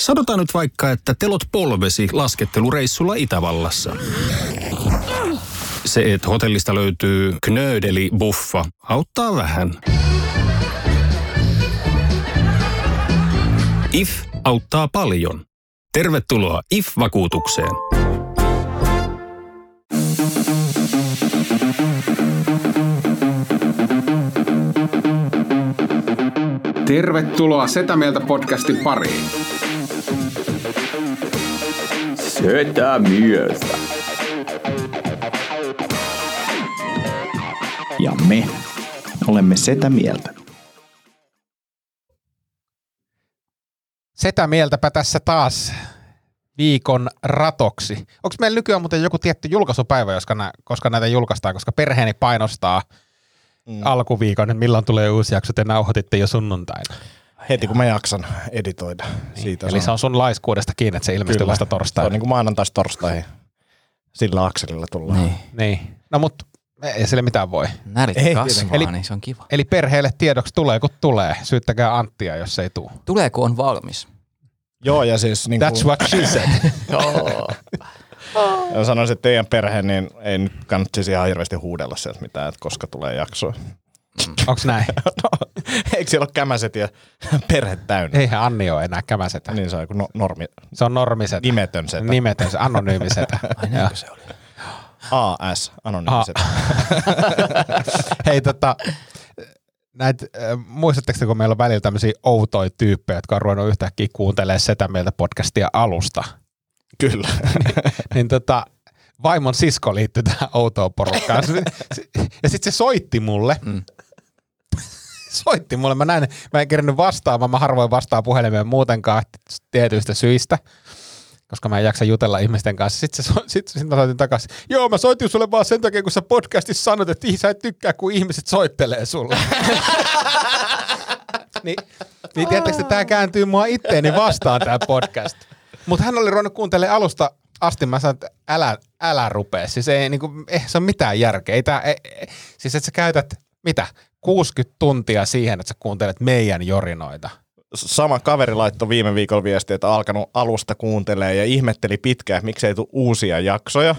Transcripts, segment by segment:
Sanotaan nyt vaikka, että telot polvesi laskettelureissulla Itävallassa. Se, että hotellista löytyy knöydeli buffa, auttaa vähän. IF auttaa paljon. Tervetuloa IF-vakuutukseen. Tervetuloa Setä Mieltä podcastin pariin. Setä mieltä. Ja me olemme Setä Mieltä. Setä mieltäpä tässä taas viikon ratoksi. Onko meillä nykyään muuten joku tietty julkaisupäivä, koska näitä julkaistaan, koska perheeni painostaa mm. alkuviikon, että milloin tulee uusi jakso, te nauhoititte jo sunnuntaina. Heti kun mä jaksan editoida. Siitä Eli se on sun laiskuudesta kiinni, että se ilmestyy Kyllä. vasta Se torstaina. on niin kuin maanantaista torstaihin. Sillä akselilla tullaan. Niin. Niin. No mut ei sille mitään voi. Närit Ei kasvaa. Eli- niin se on kiva. Eli perheelle tiedoksi tulee, kun tulee. Syyttäkää Anttia, jos ei tule. Tuleeko on valmis? Joo, ja siis niin That's what she said. Ja sanoisin, että teidän perhe, niin ei nyt kannattaisi ihan hirveästi huudella sieltä mitään, että koska tulee jakso. Onks näin? No, eikö siellä ole kämäset ja perhe täynnä? Eihän Anni ole enää kämäsetä. Niin se on joku no, normi, Se on normisetä. nimetön setä. Nimetön se, anonyymisetä. Ai näinkö se oli? AS, anonyymiset. Hei tota, näit, äh, muistatteko te, kun meillä on välillä tämmöisiä outoja tyyppejä, jotka on ruvennut yhtäkkiä kuuntelemaan Setä Mieltä podcastia alusta. Kyllä. Niin tota, vaimon sisko liittyi tähän outoon porukkaan. Ja sitten se soitti mulle. Mm. soitti mulle. Mä näin, mä en kerännyt vastaamaan. Mä harvoin vastaan puhelimeen muutenkaan tietyistä syistä koska mä en jaksa jutella ihmisten kanssa. Sitten, se, sit, sit mä soitin takaisin. Joo, mä soitin sulle vaan sen takia, kun sä podcastissa sanot, että sä et tykkää, kun ihmiset soittelee sulle. niin, niin tiedättekö, että tämä kääntyy mua itteeni vastaan, tämä podcast. Mutta hän oli ruvennut kuuntelemaan alusta asti. Mä sanoin, että älä, älä rupea. Siis ei niinku, eh, se on mitään järkeä. Ei tää, ei, ei. Siis että sä käytät, mitä, 60 tuntia siihen, että sä kuuntelet meidän jorinoita. Sama kaveri laittoi viime viikolla viestiä, että alkanut alusta kuuntelee ja ihmetteli pitkään, että miksei tule uusia jaksoja.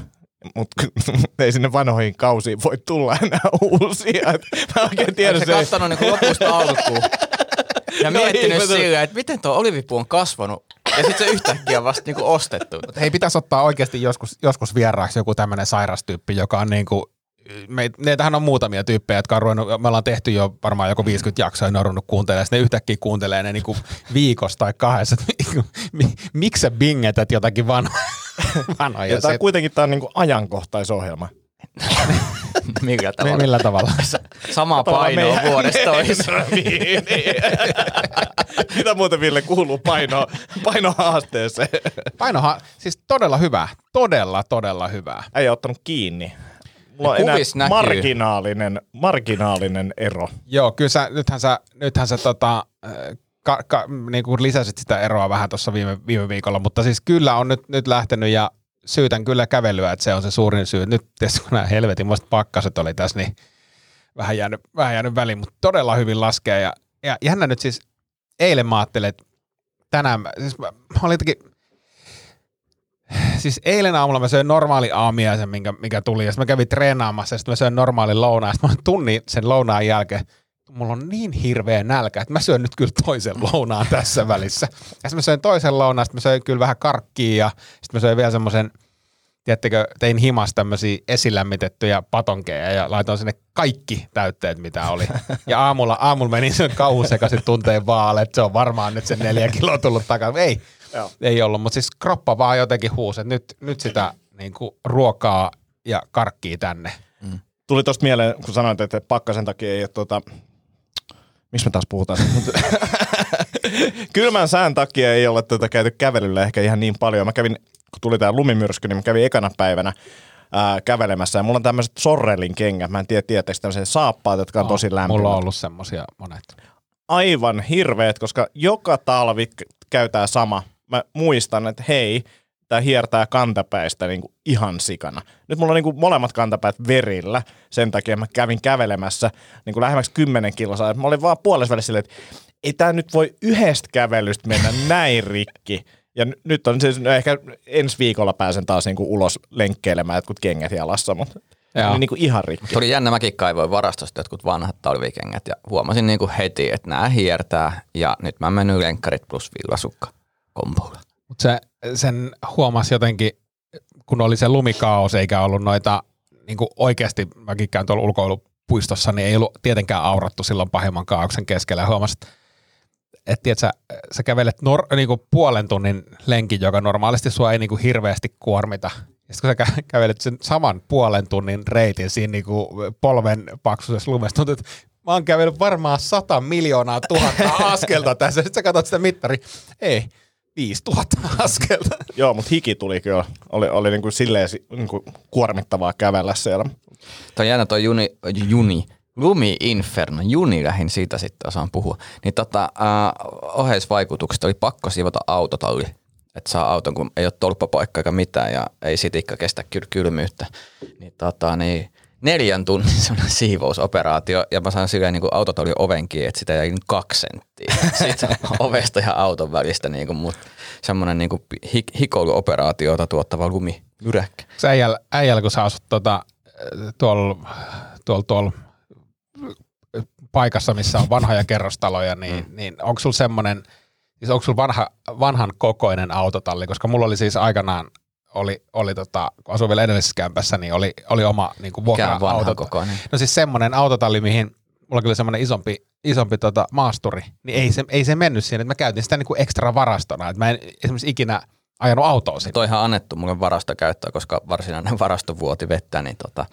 Mutta ei sinne vanhoihin kausiin voi tulla enää uusia. Mä oikein tiedän Oletko se. kattonut niin lopusta alkuun? Ja No miettinyt mä- silleen, että miten tuo olivipuu on kasvanut. Ja sitten se yhtäkkiä vasta niin kuin ostettu. Hei, pitäisi ottaa oikeasti joskus, joskus vieraaksi joku tämmöinen sairastyyppi, joka on niin kuin, me, meitähän on muutamia tyyppejä, jotka on ruvennut, me ollaan tehty jo varmaan joku 50 jaksoa, ja ne on ruvennut kuuntelemaan, ne yhtäkkiä kuuntelee ne niin kuin viikossa tai kahdessa, että mi, miksi sä bingetät jotakin vanhoja? vanhoja Ja on kuitenkin tää on niinku ajankohtaisohjelma. Millä mi, tavalla? millä tavalla? Samaa painoa meidän- vuodesta toiseen. niin, niin. Mitä muuten Ville kuuluu paino, painohaasteeseen? Painohan, siis todella hyvä, todella, todella hyvä. Ei ottanut kiinni. Mulla on enää näkyy. marginaalinen, marginaalinen ero. Joo, kyllä sä, nythän sä, nythän sä tota, ka, ka, niin kuin lisäsit sitä eroa vähän tuossa viime, viime viikolla, mutta siis kyllä on nyt, nyt lähtenyt ja syytän kyllä kävelyä, että se on se suurin syy. Nyt tietysti kun nämä helvetin pakkaset oli tässä, niin vähän jäänyt, vähän jäänyt väliin, mutta todella hyvin laskee. Ja, ja jännä nyt siis, eilen mä ajattelin, että tänään, siis mä, mä olin jotenkin, siis eilen aamulla mä söin normaali aamiaisen, minkä, mikä tuli, ja sitten mä kävin treenaamassa, ja sitten mä söin normaalin lounaan, sitten mä tunnin sen lounaan jälkeen, mulla on niin hirveä nälkä, että mä syön nyt kyllä toisen lounaan tässä välissä. Ja sitten mä söin toisen lounaan, sitten mä söin kyllä vähän karkkia, ja sitten mä söin vielä semmoisen, tiedättekö, tein himas tämmöisiä esilämmitettyjä patonkeja ja laitoin sinne kaikki täytteet, mitä oli. Ja aamulla, aamulla menin sen kauhun sekaisin tunteen vaan, että se on varmaan nyt sen neljä kiloa tullut takaisin. Ei, Joo. ei ollut, mutta siis kroppa vaan jotenkin huusi, että nyt, nyt sitä niin kuin, ruokaa ja karkkii tänne. Tuli tosta mieleen, kun sanoit, että pakkasen takia ei ole tuota... Miksi me taas puhutaan? Kylmän sään takia ei ole tuota käyty kävelyllä ehkä ihan niin paljon. Mä kävin, kun tuli tää lumimyrsky, niin mä kävin ekana päivänä ää, kävelemässä. Ja mulla on tämmöiset sorrelin kengät. Mä en tiedä, tietääkö tämmöiset saappaat, jotka on tosi lämpimät. Mulla on ollut semmosia monet. aivan hirveet, koska joka talvi k- käy tää sama. Mä muistan, että hei, yrittää hiertää kantapäistä niin kuin ihan sikana. Nyt mulla on niin kuin molemmat kantapäät verillä, sen takia mä kävin kävelemässä niin kuin lähemmäksi 10 kilsaa. Mä olin vaan puolessa välissä silleen, että ei tämä nyt voi yhdestä kävelystä mennä näin rikki. Ja n- nyt on siis, no ehkä ensi viikolla pääsen taas niin kuin ulos lenkkeilemään jotkut kengät jalassa, mutta Joo. oli niin kuin ihan rikki. Tuli jännä, mäkin kaivoin varastosta jotkut vanhat talvikengät ja huomasin niin kuin heti, että nämä hiertää ja nyt mä menen lenkkarit plus villasukka kombolla. Mutta se, sen huomasi jotenkin, kun oli se lumikaos eikä ollut noita, niin kuin oikeasti mäkin käyn tuolla ulkoilupuistossa, niin ei ollut tietenkään aurattu silloin pahimman kaauksen keskellä. Ja huomasit, että tiedät, sä, sä kävelet nor, niin kuin puolen tunnin lenkin, joka normaalisti sua ei niin kuin hirveästi kuormita. Ja sitten kun sä kä- kävelet sen saman puolen tunnin reitin siinä niin kuin polven paksuisessa lumessa, tuntuu, että mä oon kävellyt varmaan sata miljoonaa tuhatta askelta tässä. Sitten sä katsot sitä mittari, ei, 5000 askelta. Joo, mutta hiki tuli kyllä. Oli, oli niin kuin silleen si- niin kuin kuormittavaa kävellä siellä. Toi on jännä toi juni, juni, Lumi Inferno, juni lähin siitä sitten osaan puhua. Niin tota, äh, oheisvaikutukset oli pakko siivota autotalli. Että saa auton, kun ei ole tolppapaikka eikä mitään ja ei sitikka kestä kyl- kylmyyttä. Niin, tota, niin neljän tunnin semmoinen siivousoperaatio ja mä sain silleen niin autotalli ovenkin, että sitä jäi niin kaksi senttiä. Siitä ovesta ja auton välistä niin kuin, mut semmoinen niin hik- hikoiluoperaatiota tuottava lumimyräkkä. Sä äijällä, äijällä, kun sä asut tota, tuolla tuol, tuol paikassa, missä on vanhoja kerrostaloja, niin, mm. niin onko sulla semmoinen, siis onko sulla vanha, vanhan kokoinen autotalli, koska mulla oli siis aikanaan, oli, oli tota, kun asuin vielä edellisessä kämpässä, niin oli, oli oma niin kuin vuokra-auto. kokoinen? No siis semmoinen autotalli, mihin mulla oli semmoinen isompi, isompi tota maasturi, niin ei se, ei se mennyt siihen, että mä käytin sitä niin kuin ekstra varastona, että mä en esimerkiksi ikinä ajanut autoa sinne. Toihan annettu mulle varastokäyttöä, koska varsinainen varasto vuoti vettä, niin tota,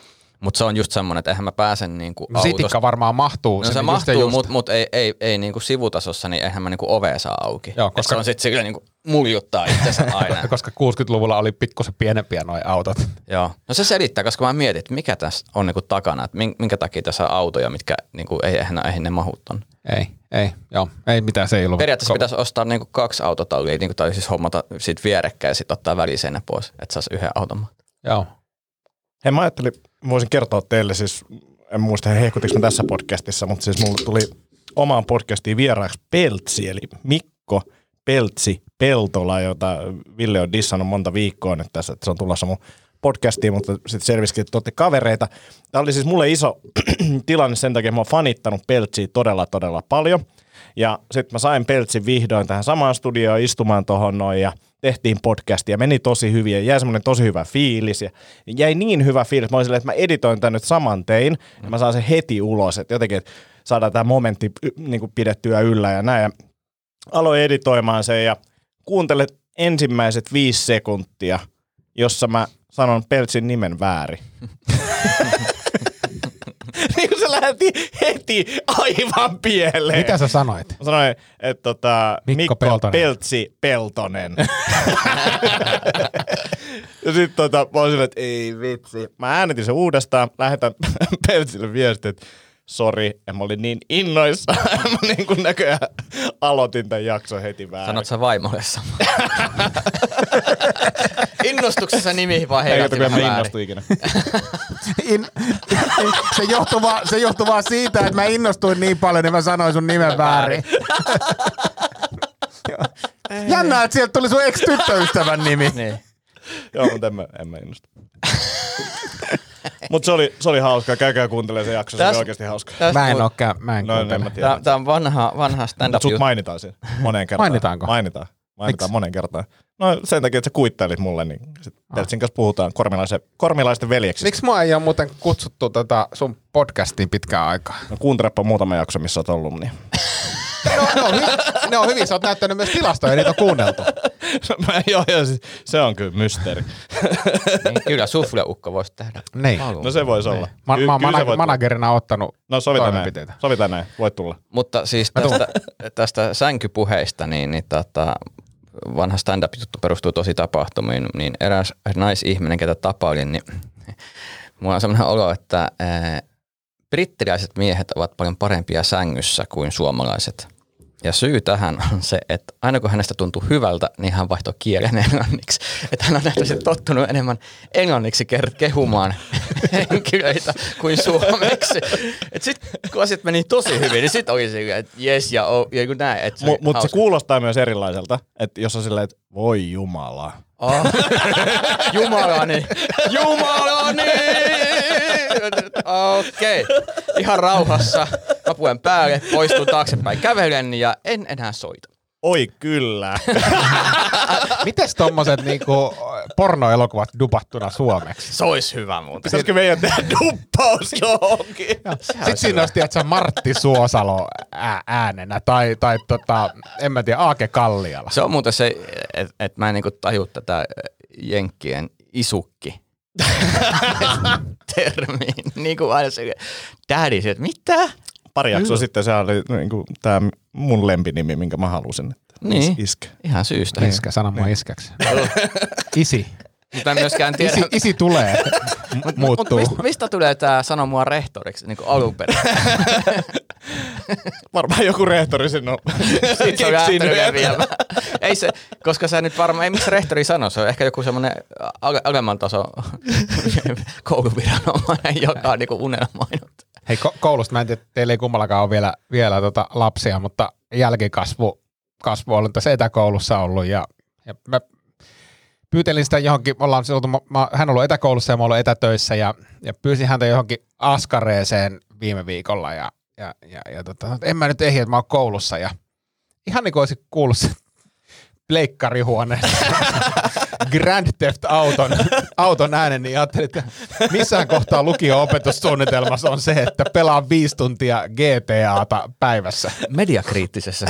mutta se on just semmoinen, että eihän mä pääsen niinku No, autosta. sitikka varmaan mahtuu. No se ja mahtuu, just. mutta mut ei, ei, ei niinku sivutasossa, niin eihän mä niinku ovea saa auki. Joo, Et koska- se on sitten sillä niinku muljuttaa itsensä aina. koska 60-luvulla oli pikkusen pienempiä nuo autot. Joo. No se selittää, koska mä mietin, että mikä tässä on niinku takana, että min- minkä takia tässä on autoja, mitkä niinku ei, eihän, eihän ne mahu tonne. Ei, ei, joo, ei mitään, se ei ollut. Periaatteessa ko- pitäisi ostaa niinku kaksi autotallia, niinku, tai siis hommata sit vierekkäin ja sitten ottaa väliseinä pois, että saisi yhden auton. Joo. Hei, mä ajattelin, voisin kertoa teille siis, en muista hehkutinko mä tässä podcastissa, mutta siis mulle tuli omaan podcastiin vieraaksi Peltsi, eli Mikko Peltsi Peltola, jota Ville on dissannut monta viikkoa nyt tässä, että se on tulossa mun podcastiin, mutta sitten selvisikin, että olette kavereita. Tämä oli siis mulle iso tilanne sen takia, että mä oon fanittanut Peltsiä todella, todella paljon. Ja sitten mä sain Peltsin vihdoin tähän samaan studioon istumaan tuohon noin ja tehtiin podcastia, meni tosi hyvin ja jäi semmoinen tosi hyvä fiilis ja jäi niin hyvä fiilis, mä olin silleen, että mä editoin tämän nyt saman tein ja mä saan sen heti ulos, että jotenkin että saadaan tämä momentti niin kuin pidettyä yllä ja näin. Ja aloin editoimaan sen ja kuuntelet ensimmäiset viisi sekuntia, jossa mä sanon Peltsin nimen väärin. niin kuin se lähti heti aivan pieleen. Mitä sä sanoit? Mä sanoin, että tota, Mikko Mikko, Peltonen. Peltsi Peltonen. ja sitten tota, mä olin että ei vitsi. Mä äänetin sen uudestaan, lähetän Peltsille viestin, että sori, ja mä olin niin innoissa. mä niin kuin näköjään aloitin tämän jakson heti väärin. Sanot sä vaimolle sama. Innostuksessa nimi vaan Ei, heilät kato, kun en mä väärin. innostu ikinä. In, se, johtuu vaan, se johtuu vaan siitä, että mä innostuin niin paljon, niin mä sanoin sun nimen väärin. Jännä, että sieltä tuli sun ex-tyttöystävän nimi. Niin. Joo, mutta en mä, en mä innostu. mutta se oli, se oli hauskaa. Käykää kuuntelemaan se jakso, se oli Täs- oikeasti hauskaa. Tästä Mä en mut- oo kä- mä en No, en kuuntele. mä tiedä. Tää, tää on vanha, vanha stand-up Mutta sut mainitaan siinä moneen kertaan. Mainitaanko? Mainitaan. Mainitaan Miksi? monen kertaan. No sen takia, että sä kuittailit mulle, niin sit Peltsin kanssa puhutaan kormilaisen, kormilaisten veljeksistä. Miksi mua ei ole muuten kutsuttu tota sun podcastiin pitkään aikaa? No kuuntelepa muutama jakso, missä oot ollut, niin. No, ne, on hy- ne on hyvin, sä oot näyttänyt myös tilastoja, niitä on kuunneltu. Mä, joo, joo, siis se on kyllä mysteeri. Niin, kyllä sufleukko voisi tehdä. Niin. No se voisi olla. Mä, Ky- mä oon kyllä sä mana- voit- managerina ottanut No sovitaan näin. Sovitaan näin. Voit tulla. Mutta siis Mä tästä, tästä sänkypuheista, niin, niin tota, vanha stand-up-juttu perustuu tosi tapahtumiin, niin eräs naisihminen, ketä tapailin, niin mulla on sellainen olo, että ää, brittiläiset miehet ovat paljon parempia sängyssä kuin suomalaiset. Ja syy tähän on se, että aina kun hänestä tuntui hyvältä, niin hän vaihtoi kielen englanniksi. Että hän on nähtävästi tottunut enemmän englanniksi kehumaan henkilöitä kuin suomeksi. Et sit kun asiat meni tosi hyvin, niin sit oli silleen, että jes ja, oh, ja näin. Että Mu- Mutta se kuulostaa myös erilaiselta, että jos on silleen, että voi jumala. Oh. Jumalani. Jumalani! Okei. Okay. Ihan rauhassa. Mä puen päälle, poistun taaksepäin kävelen ja en enää soita. Oi kyllä. Mites tommoset niinku pornoelokuvat dubattuna suomeksi? Se olisi hyvä muuten. Pitäisikö meidän tehdä duppaus johonkin? Sitten siinä olisi, tiedätkö, Martti Suosalo ää- äänenä tai, tai tota, en mä tiedä, Aake Kalliala. Se on muuten se, että et mä en niinku taju tätä jenkkien isukki termiin. Niin kuin aina se daddy, se, että mitä? Pari jaksoa sitten se oli niinku, tämä mun lempinimi, minkä mä halusin. Niin. is- Iske. Ihan syystä. Iskä, sano mua iskäksi. Isi. Mutta en myöskään tiedä. Isi, isi tulee, Mut muuttuu. mistä, mistä tulee tämä sano mua rehtoriksi niin alun perin? Varmaan joku rehtori sinne on Sitten se on keksinyt. Ei se, koska sä nyt varmaan, ei miksi rehtori sano, se on ehkä joku semmoinen ale- alemman taso kouluviranomainen, joka on niinku unelmoinut. Hei, ko- koulusta mä en tiedä, teillä ei kummallakaan ole vielä, vielä tota lapsia, mutta jälkikasvu kasvu on tässä etäkoulussa ollut ja, ja mä pyytelin sitä johonkin, ollaan silloin, mä, mä, hän on ollut etäkoulussa ja mä ollut etätöissä ja, ja pyysin häntä johonkin askareeseen viime viikolla ja, ja, ja, ja tota, en mä nyt ehdi, että mä oon koulussa ja ihan niin kuin olisi kuullut se pleikkarihuoneessa Grand Theft Auton, auton äänen, niin ajattelin, että missään kohtaa lukio-opetussuunnitelmassa on se, että pelaa viisi tuntia GTAta päivässä. Mediakriittisessä.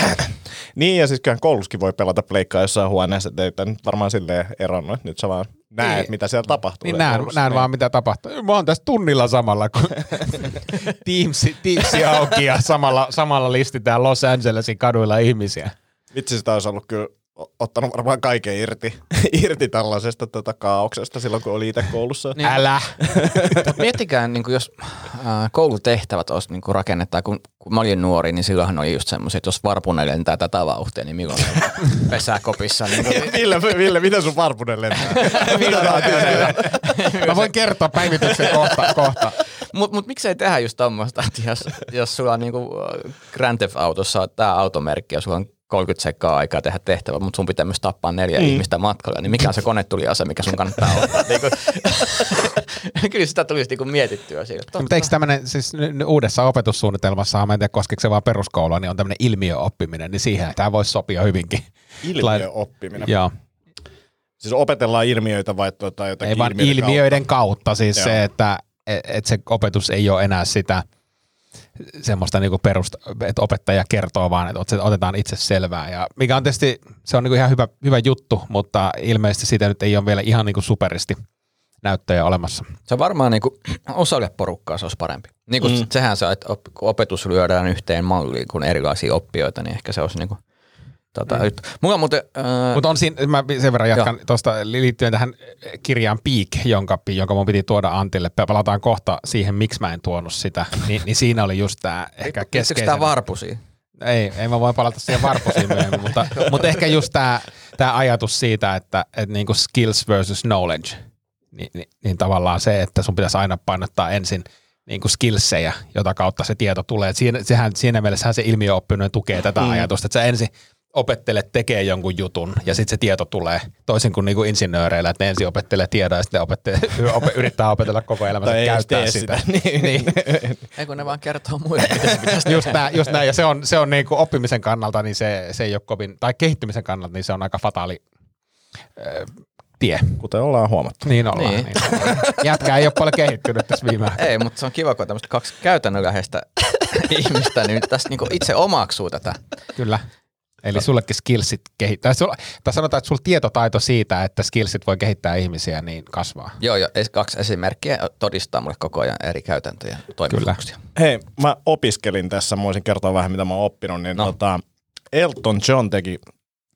Niin, ja siis kyllähän koulussakin voi pelata pleikkaa jossain huoneessa, että ei nyt varmaan silleen eronnut, että nyt sä vaan näet, Niin. mitä siellä tapahtuu. Niin näen, koulussa. näen vaan, mitä tapahtuu. Mä oon tässä tunnilla samalla, kun Teams, Teamsi auki ja samalla, samalla listitään Los Angelesin kaduilla ihmisiä. Vitsi, sitä olisi ollut kyllä ottanut varmaan kaiken irti, irti tällaisesta tota, kaauksesta silloin, kun oli itse koulussa. Niin. Älä! Mut miettikää, niin jos äh, koulutehtävät olisi niin rakennettu, kun, kun mä olin nuori, niin silloinhan oli just semmoisia, että jos varpunen lentää tätä vauhtia, niin milloin se pesäkopissa. Niin kuin, Ville, Ville, mitä sun varpunen lentää? mitä tää? Mä voin kertoa päivityksen kohta. kohta. Mutta mut miksei tehdä just tommoista, että jos, jos sulla on niinku Grand Theft Autossa tämä automerkki ja sulla on 30 sekkaa aikaa tehdä tehtävä, mutta sun pitää myös tappaa neljä mm. ihmistä matkalla, niin mikä on se konetuliase, mikä sun kannattaa ottaa? Niinku, kyllä sitä tulisi niinku mietittyä siitä. No, mutta eikö tämmöinen, siis uudessa opetussuunnitelmassa, mä en tiedä koskiko se vaan peruskoulua, niin on tämmöinen ilmiöoppiminen, niin siihen tämä voisi sopia hyvinkin. Ilmiöoppiminen. Joo, Siis opetellaan ilmiöitä vai tuota, jotakin ei vaan ilmiöiden ilmiöiden kautta, siis Joo. se, että et, et se opetus ei ole enää sitä semmoista niinku perusta, että opettaja kertoo vaan, että ot- otetaan itse selvää. Ja mikä on tietysti, se on niinku ihan hyvä, hyvä juttu, mutta ilmeisesti siitä nyt ei ole vielä ihan niinku superisti näyttöjä olemassa. Se on varmaan niinku, osalle porukkaa se olisi parempi. Niin kuin mm. sehän se, että op- kun opetus lyödään yhteen malliin kuin erilaisia oppijoita, niin ehkä se olisi niinku, tota, mm. Mulla muuten, äh, Mutta on siinä, mä sen verran jatkan tuosta liittyen tähän kirjaan Peak, jonka, jonka mun piti tuoda Antille. Palataan kohta siihen, miksi mä en tuonut sitä. Ni, niin siinä oli just tämä ehkä keskeisen... tämä varpusiin? Ei, ei mä voi palata siihen varposiin myöhemmin, mutta, mutta ehkä just tämä tää ajatus siitä, että, että niinku skills versus knowledge, niin, niin, niin tavallaan se, että sun pitäisi aina painottaa ensin niinku skillsejä, jota kautta se tieto tulee. Et siinä, sehän, siinä mielessähän se ilmiöoppiminen tukee tätä mm. ajatusta, että sä ensin opettelet tekee jonkun jutun ja sitten se tieto tulee toisin kuin niinku insinööreillä, että ne ensin opettelee tiedon ja sitten opettelee, op, yrittää opetella koko elämänsä Tai edes käyttää sitä. sitä. Niin. niin. Ei kun ne vaan kertoo muille, miten se pitäisi just, näin, just näin, ja se on, se on niin kuin oppimisen kannalta, niin se, se ei ole kovin, tai kehittymisen kannalta, niin se on aika fataali ö, tie. Kuten ollaan huomattu. Niin ollaan. Niin. Niin. ollaan. Jätkä ei ole paljon kehittynyt tässä viime aikoina. Ei, mutta se on kiva, kun on tämmöistä kaksi käytännönläheistä ihmistä, niin tässä niinku itse omaksuu tätä. Kyllä. Eli sullekin skillsit kehittää. Sulla, tai sanotaan, että sulla tietotaito siitä, että skillsit voi kehittää ihmisiä, niin kasvaa. Joo, jo, es- kaksi esimerkkiä todistaa mulle koko ajan eri käytäntöjä ja toimivuuksia. Hei, mä opiskelin tässä, mä voisin kertoa vähän, mitä mä oon oppinut. Niin No. tota, Elton John teki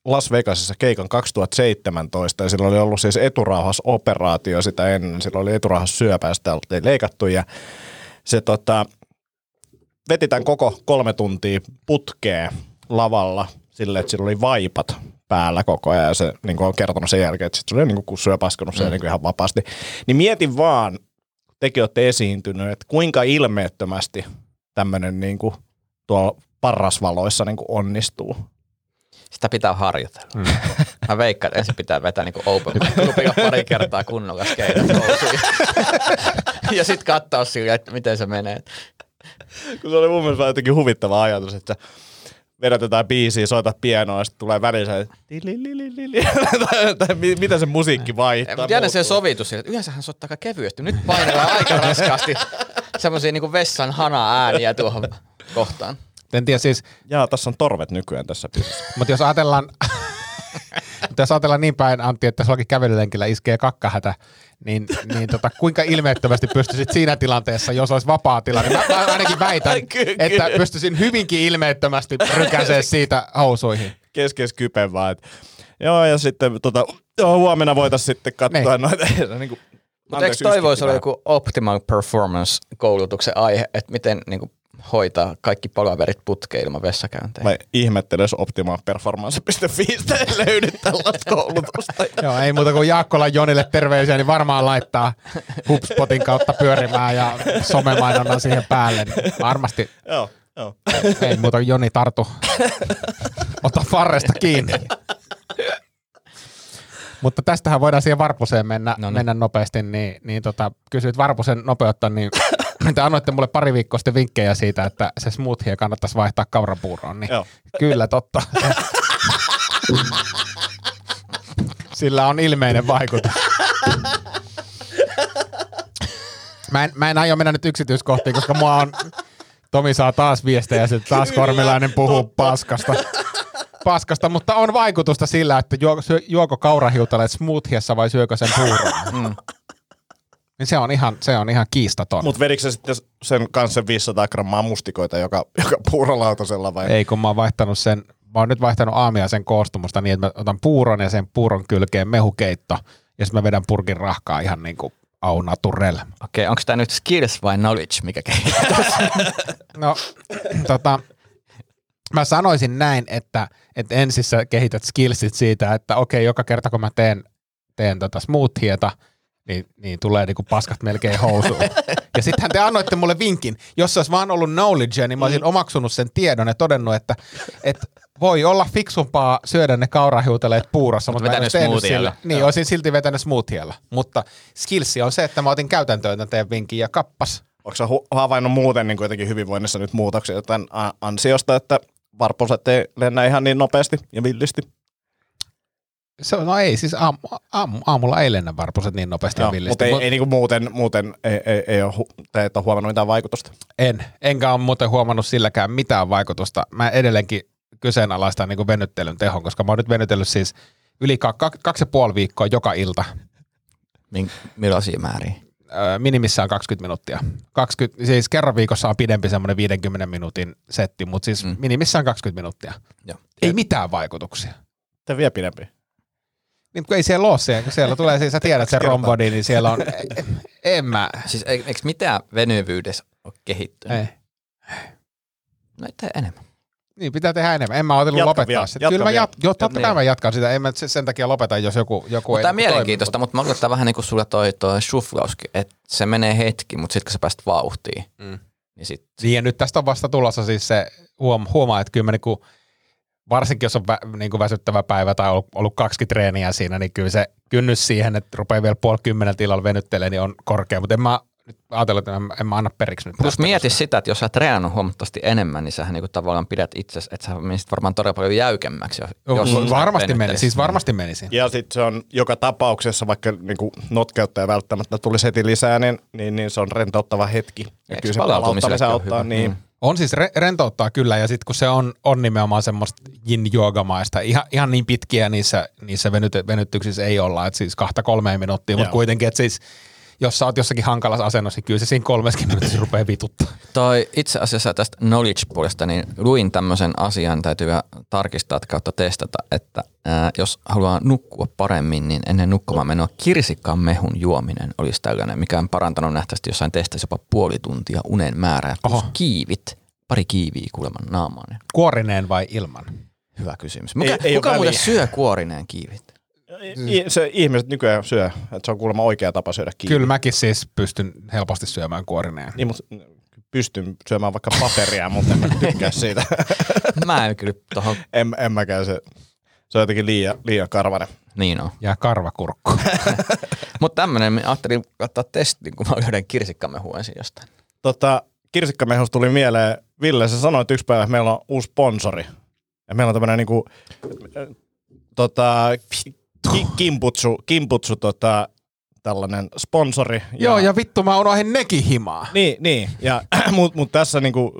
Las Vegasissa keikan 2017 ja sillä oli ollut siis eturauhasoperaatio sitä ennen. Sillä oli eturauhassyöpä ja sitä oltiin leikattu ja se tota, veti tämän koko kolme tuntia putkeen lavalla silleen, että sillä oli vaipat päällä koko ajan ja se niin on kertonut sen jälkeen, että sit se oli niin kussu ja paskonut sen niin ihan vapaasti. Niin mietin vaan, kun tekin olette esiintynyt, että kuinka ilmeettömästi tämmöinen niin kuin tuolla parrasvaloissa niin kuin onnistuu. Sitä pitää harjoitella. Mm. Mä veikkaan, että ensin pitää vetää niinku open mic pari kertaa kunnolla skeidat ja sitten katsoa sille, että miten se menee. Kun se oli mun mielestä jotenkin huvittava ajatus, että sä vedät jotain biisiä, soitat pianoa ja sitten tulee välissä, että. Tai- mitä se musiikki vaihtaa. Mutta jännä se sovitus, että yleensä hän soittaa aika kevyesti. Nyt painellaan aika raskaasti semmoisia niinku vessan hana ääniä tuohon kohtaan. En tiedä siis, Jaa, tässä on torvet nykyään tässä biisissä. mutta jos ajatellaan, mutta jos ajatellaan niin päin, Antti, että sullakin kävelylenkillä iskee kakkahätä, niin, niin tota, kuinka ilmeettömästi pystyisit siinä tilanteessa, jos olisi vapaa tilanne? Mä, mä ainakin väitän, että pystyisin hyvinkin ilmeettömästi rykäsee siitä housuihin. Keskes kypen vaan. että Joo, ja sitten tota, joo, huomenna voitaisiin sitten katsoa Niin. noita. niin kuin, Mutta eikö toi voisi olla joku optimal performance koulutuksen aihe, että miten niinku hoitaa kaikki palaverit putkeen ilman vessakäyntejä? Mä ihmettelen, jos optimalperformance.fiistä ei löydy tällaista koulutusta. Joo, ei muuta kuin Jaakkolan Jonille terveisiä, niin varmaan laittaa HubSpotin kautta pyörimään ja somemainonnan siihen päälle. Niin varmasti joo, joo. ei muuta kuin Joni tartu. Ota farresta kiinni. Mutta tästähän voidaan siihen Varpuseen mennä, No niin. mennä nopeasti, niin, niin tota, kysyit Varpusen nopeutta, niin te annoitte mulle pari viikkoa sitten vinkkejä siitä, että se smoothie kannattaisi vaihtaa kaurapuuroon, niin Joo. kyllä totta. Sillä on ilmeinen vaikutus. Mä en, mä en aio mennä nyt yksityiskohtiin, koska mua on... Tomi saa taas viestejä ja sitten taas Kormilainen puhuu paskasta. Paskasta, mutta on vaikutusta sillä, että juoko, syö, juoko kaurahiutaleet smoothiessa vai syökö sen puuron. Mm. Niin se on ihan, se on ihan kiistaton. Mutta vedikö sä sitten sen kanssa sen 500 grammaa mustikoita joka, joka puurolautasella vai? Ei, kun mä oon vaihtanut sen, mä oon nyt vaihtanut aamia sen koostumusta niin, että mä otan puuron ja sen puuron kylkeen mehukeitto ja sitten mä vedän purkin rahkaa ihan niin kuin au naturel. Okei, onko tämä nyt skills vai knowledge, mikä? No, tota, mä sanoisin näin, että, että ensin sä kehität skillsit siitä, että okei, joka kerta kun mä teen, teen tota smoothieta, niin, niin tulee niinku paskat melkein housuun. Ja sittenhän te annoitte mulle vinkin. Jos se olisi vaan ollut knowledge, niin mä olisin omaksunut sen tiedon ja todennut, että, että voi olla fiksumpaa syödä ne kaurahiutaleet puurossa, mutta mä en tehnyt sillä. Niin, olisin silti vetänyt smoothiella. Mutta skillsi on se, että mä otin käytäntöön tämän teidän vinkin ja kappas. Onko sä hu- havainnut muuten niin jotenkin hyvinvoinnissa nyt muutoksia tämän ansiosta, että varposet ei lennä ihan niin nopeasti ja villisti? Se, on- no ei, siis aam, aam, aamulla ei lennä varpuset niin nopeasti ja Joo, villisti. mutta ei, Mut ei niinku muuten, muuten ei, ei, ei ole, te et ole huomannut mitään vaikutusta. En, enkä ole muuten huomannut silläkään mitään vaikutusta. Mä edelleenkin kyseenalaistan niin venyttelyn tehon, koska mä oon nyt venytellyt siis yli ka- ka- kaksi ja puoli viikkoa joka ilta. Min- Millaisia määriä? Öö, minimissään 20 minuuttia. 20, siis kerran viikossa on pidempi semmoinen 50 minuutin setti, mutta siis mm. Minimissään 20 minuuttia. Joo. Ei mitään vaikutuksia. Te vielä pidempi. Niin, kun ei siellä ole siellä, kun siellä tulee, siis sä tiedät sen rombodin, niin siellä on, en mä, Siis eikö mitään venyvyydessä ole kehittynyt? ei. No ei enemmän. Niin, pitää tehdä enemmän. En mä ajatellut Jatka lopettaa vielä, sitä. Kyllä mä jat, joo, totta Jatka kai mä jatkan sitä. En mä se- sen takia lopeta, jos joku, joku Mutta ei tämä toimi, mielenkiintoista, mutta mä luulen, että vähän niin kuin sulla toi, toi shuflauskin, että se menee hetki, mutta sitten kun sä pääset vauhtiin, Mm. mm. niin sit Niin ja nyt tästä on vasta tulossa siis se, huom, huomaa, että kyllä mä niinku, varsinkin jos on vä, niinku väsyttävä päivä tai ollut, ollut kaksi treeniä siinä, niin kyllä se kynnys siihen, että rupeaa vielä puoli kymmeneltä illalla venyttelemään, niin on korkea. Mutta en mä nyt ajatellut, että en, en mä anna periksi nyt. Plus mieti koska- sitä, että jos sä treenannut huomattavasti enemmän, niin sähän niinku tavallaan pidät itsesi, että sä menisit varmaan todella paljon jäykemmäksi. Jos, varmasti meni, siis varmasti menisin. Ja sitten se on joka tapauksessa, vaikka niinku notkeutta ei välttämättä tulisi heti lisää, niin, niin, niin se on rentouttava hetki. Ja Eikö kyllä se ole auttaa. hyvä? Niin. Mm. On siis re- rentouttaa kyllä, ja sitten kun se on, on nimenomaan semmoista yin joogamaista, ihan, ihan niin pitkiä niissä, niissä venyt- venytyksissä ei olla, että siis kahta kolmeen minuuttia, mutta kuitenkin, että siis jos sä oot jossakin hankalassa asennossa, niin kyllä se siinä kolmeskin minuutissa rupeaa vituttaa. Toi itse asiassa tästä knowledge-puolesta, niin luin tämmöisen asian, täytyy tarkistaa että kautta testata, että ää, jos haluaa nukkua paremmin, niin ennen nukkumaan menoa kirsikan mehun juominen olisi tällainen, mikä on parantanut nähtävästi jossain testeissä jopa puoli tuntia unen määrää. Plus Oho. kiivit pari kiiviä kuuleman naamaan. Kuorineen vai ilman? Hyvä kysymys. Mikä, Ei- ei kuka muuten syö kuorineen kiivit? I- Se ihmiset nykyään syö, että se on kuulemma oikea tapa syödä kiinni. Kyllä mäkin siis pystyn helposti syömään kuorineen. Niin, mutta pystyn syömään vaikka paperia, mutta en mä tykkää siitä. Mä en kyllä tohon, en, en mäkään se. Se on jotenkin liian, liian karvanen. niin on. Ja karvakurkku. Mutta tämmönen, mä ajattelin ottaa testin, kun mä löydän kirsikkamehua ensin jostain. Tota, kirsikkamehusta tuli mieleen, Ville, sä sanoit yksi päivä, että meillä on uusi sponsori. Ja meillä on tämmöinen niinku, äh, tota, ki, kimputsu, kimputsu tota, tällainen sponsori. Joo, ja vittu mä unohdin nekin himaa. Niin, niin. Ja, mut, mut tässä niinku,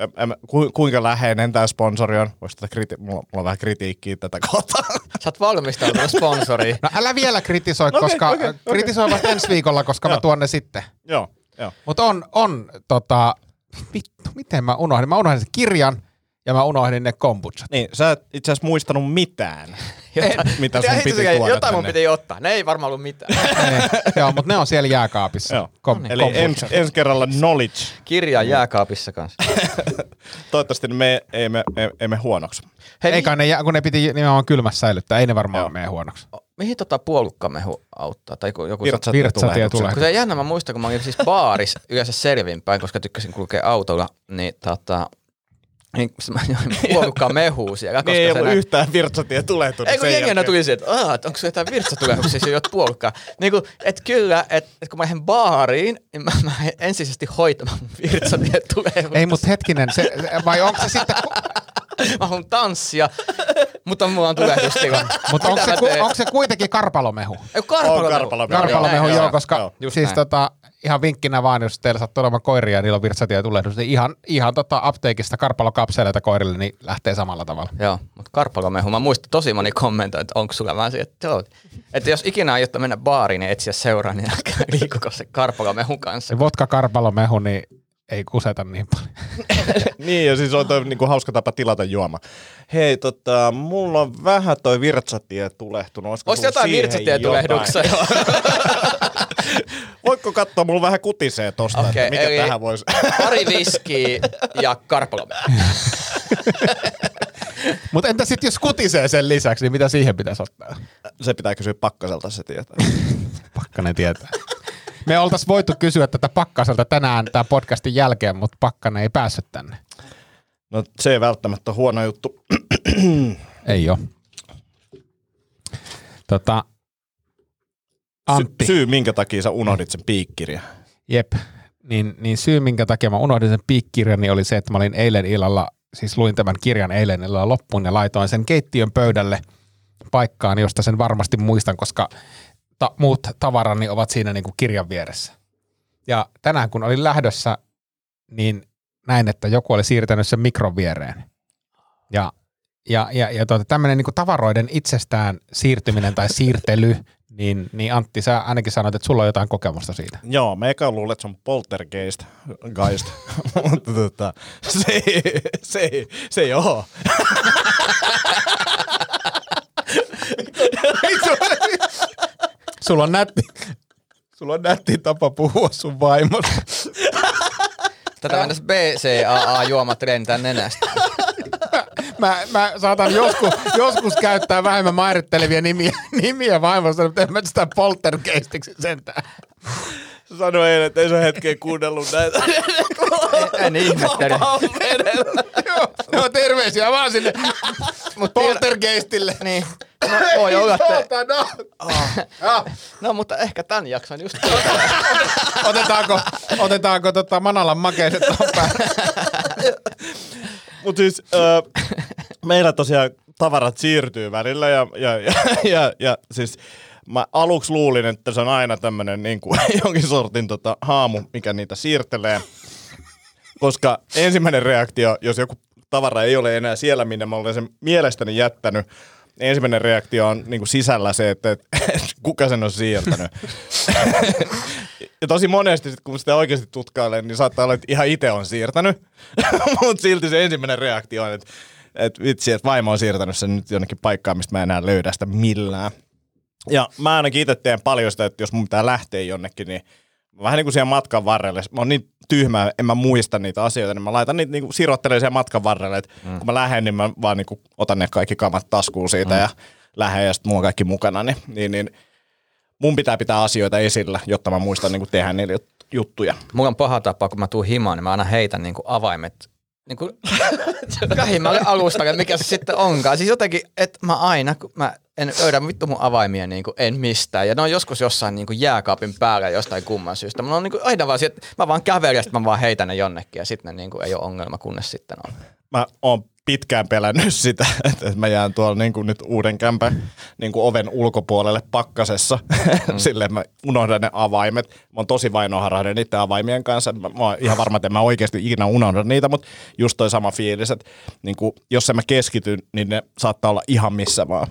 äh, em, ku, kuinka läheinen tämä sponsori on? Voisi tätä kriti- mulla, mulla, on vähän kritiikkiä tätä kohtaa. Sä oot valmistautunut sponsoriin. No älä vielä kritisoi, Okei, koska okei, okei. kritisoi vasta ensi viikolla, koska mä tuon ne sitten. joo, joo. Mutta on, on tota, vittu, miten mä unohdin? Mä unohdin sen kirjan ja mä unohdin ne kombuchat. Niin, sä et itse asiassa muistanut mitään, mitä sun piti tuoda Jotain mun piti ottaa. Ne ei varmaan ollut mitään. Ei, Joo, mutta ne on siellä jääkaapissa. Joo. Kom, Eli ens, ensi kerralla knowledge. Kirja jääkaapissa kanssa. Toivottavasti me ei me, ei, ei me huonoksi. Hei, Ei kai ne, kun ne piti nimenomaan kylmässä säilyttää, ei ne varmaan Joo. mene huonoksi. mihin tota puolukkamehu auttaa? Tai joku, joku Virtsatie Virtsatie tulee. kun se jännä, mä muistan, kun mä olin siis baaris yleensä selvinpäin, koska tykkäsin kulkea autolla, niin tota, niin mä join puolukkaa mehuu siellä, koska Niin ei ollut näin- yhtään virtsatie tulehtunut Ei kun sen jengi aina jälkeen. tuli siihen, että että onko se jotain virtsatulehduksia, se juot puolukkaa. Niin kuin, että kyllä, että, että kun mä lähden baariin, niin mä, mä ensisijaisesti hoitamaan mun virtsatietulehduksia. Ei, mutta hetkinen, se, se- vai onko se sitten, Mä haluan tanssia, mutta mulla on tulehdustila. mutta onko se, ku, onko se kuitenkin karpalomehu? Ei, karpalomehu. On karpalomehu. Karpalomehu, näin, joo, koska joo. Just siis näin. tota, ihan vinkkinä vaan, jos teillä sattuu olemaan koiria ja niillä on virtsatie tulehdus, niin ihan, ihan tota apteekista karpalokapseleita koirille, niin lähtee samalla tavalla. Joo, mutta karpalomehu. Mä muistan tosi moni kommentoi, että onko sulla vaan se, että joo. Että jos ikinä aiot mennä baariin ja etsiä seuraa, niin älkää liikuko se karpalomehun kanssa. Se vodka karpalomehu, niin ei kuseta niin paljon. Niin, ja siis on toi niinku hauska tapa tilata juoma. Hei, tota, mulla on vähän toi virtsatie tulehtunut. Olisiko Olisi sulla jotain siihen virtsatietulehduksia. jotain? Voitko katsoa, mulla vähän kutisee tosta, okay, että mikä tähän voisi... Pari viskiä ja karpalomehu. Mutta entä sitten jos kutisee sen lisäksi, niin mitä siihen pitäisi ottaa? se pitää kysyä Pakkaselta, se tietää. Pakkanen tietää. Me oltaisiin voitu kysyä tätä Pakkaselta tänään tämän podcastin jälkeen, mutta Pakkanen ei päässyt tänne. No se ei välttämättä ole huono juttu. Ei ole. Tota, Antti, Sy- syy, minkä takia sä unohdit sen piikkirjan. jep, niin, niin syy minkä takia mä unohdin sen piikkirjan, niin oli se, että mä olin eilen illalla, siis luin tämän kirjan eilen illalla loppuun ja laitoin sen keittiön pöydälle paikkaan, josta sen varmasti muistan, koska ta- muut tavarani ovat siinä niin kuin kirjan vieressä. Ja tänään kun olin lähdössä, niin näin, että joku oli siirtänyt sen mikron viereen. Ja, ja, ja, ja tuota, tämmöinen niin tavaroiden itsestään siirtyminen tai siirtely, niin, niin Antti, sä ainakin sanoit, että sulla on jotain kokemusta siitä. Joo, mä eka luulen, että se on poltergeist, geist. mutta tota, se, se, se ei oo. Sulla on nätti, sulla on nätti tapa puhua sun vaimosta. Tätä mennessä BCAA-juomat lentää nenästä. Mä, mä saatan joskus, joskus käyttää vähemmän mairittelevia nimiä, nimiä vaimosta, mutta en mä sitä poltergeistiksi sentään. Sanoi eilen, että ei se hetkeä kuunnellut näitä. En ihmettele. joo, joo, terveisiä vaan sinne poltergeistille. Niin. No, voi olla, että... No. Ah. No, mutta ehkä tämän jakson just Otetaanko, otetaanko tota Manalan makeiset tuohon päälle? Mutta siis äh, meillä tosiaan tavarat siirtyy välillä ja, ja, ja, ja, ja siis mä aluksi luulin, että se on aina tämmöinen niin kuin, jonkin sortin tota, haamu, mikä niitä siirtelee. Koska ensimmäinen reaktio, jos joku tavara ei ole enää siellä, minne mä olen sen mielestäni jättänyt, ensimmäinen reaktio on niin kuin sisällä se, että, että, että kuka sen on siirtänyt. ja tosi monesti, sit, kun sitä oikeasti tutkailee, niin saattaa olla, että ihan itse on siirtänyt. Mutta silti se ensimmäinen reaktio on, että, että vitsi, että vaimo on siirtänyt sen nyt jonnekin paikkaan, mistä mä enää löydä sitä millään. Ja mä ainakin itse teen paljon sitä, että jos mun pitää lähteä jonnekin, niin vähän niin kuin siihen matkan varrelle. Mä oon niin tyhmä, en mä muista niitä asioita, niin mä laitan niitä niin kuin sirottelen siihen matkan varrelle, että mm. kun mä lähden, niin mä vaan niin kuin otan ne kaikki kamat taskuun siitä mm. ja lähden ja sitten mulla on kaikki mukana, niin, niin, niin mun pitää pitää asioita esillä, jotta mä muistan niin kuin tehdä niitä jut- juttuja. Mulla on paha tapa, kun mä tuun himaan, niin mä aina heitän niin kuin avaimet niin kuin lähimmälle alustalle, mikä se sitten onkaan. Siis jotenkin, että mä aina, kun mä en löydä vittu mun avaimia niin kuin en mistään. Ja ne on joskus jossain niin kuin jääkaapin päällä jostain kumman syystä. Mulla on niin kuin aina vaan että mä vaan kävelen ja mä vaan heitän ne jonnekin ja sitten ne niin kuin ei ole ongelma, kunnes sitten on. Mä oon pitkään pelännyt sitä, että mä jään tuolla niin kuin nyt uuden kämpän niin kuin oven ulkopuolelle pakkasessa. Mm. Silleen mä unohdan ne avaimet. Mä oon tosi vainoharhainen niiden avaimien kanssa. Mä, mä oon ihan varma, että mä oikeasti ikinä unohdan niitä, mutta just toi sama fiilis, että niin kuin, jos en mä keskity, niin ne saattaa olla ihan missä vaan.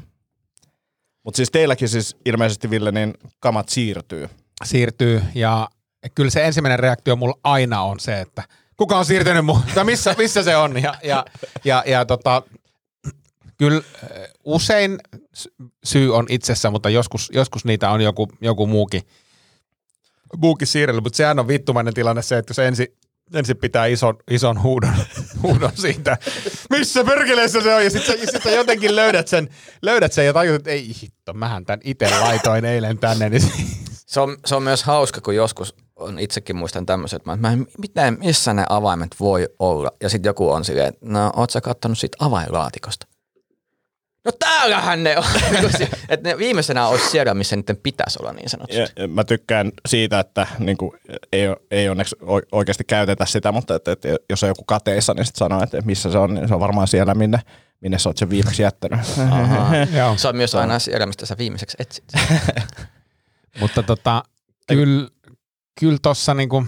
Mutta siis teilläkin siis ilmeisesti, Ville, niin kamat siirtyy. Siirtyy ja kyllä se ensimmäinen reaktio mulla aina on se, että kuka on siirtynyt mun, tai missä, missä se on. Ja, ja, ja, ja tota, kyllä äh, usein syy on itsessä, mutta joskus, joskus niitä on joku, joku muukin, muukin siirrellyt. Mutta sehän on vittumainen tilanne se, että se ensin ensin pitää ison, ison huudon, huudon siitä, missä perkeleessä se on, ja sitten sit sä jotenkin löydät sen, löydät sen ja tajut, että ei hitto, mähän tämän itse laitoin eilen tänne. Niin se, on, se on myös hauska, kun joskus on itsekin muistan tämmöiset, että mä en, miten, missä ne avaimet voi olla, ja sitten joku on silleen, että no oot sä kattonut siitä avainlaatikosta? No täällähän ne on. että ne viimeisenä olisi siellä, missä niiden pitäisi olla niin sanotusti. Ja, mä tykkään siitä, että niin kuin, ei, ei onneksi oikeasti käytetä sitä, mutta että, että jos on joku kateissa, niin sitten sanoo, että missä se on, niin se on varmaan siellä, minne, minne sä oot sen viimeksi jättänyt. se on myös aina siellä, mistä sä viimeiseksi etsit. mutta tota, kyllä kyl tossa niinku,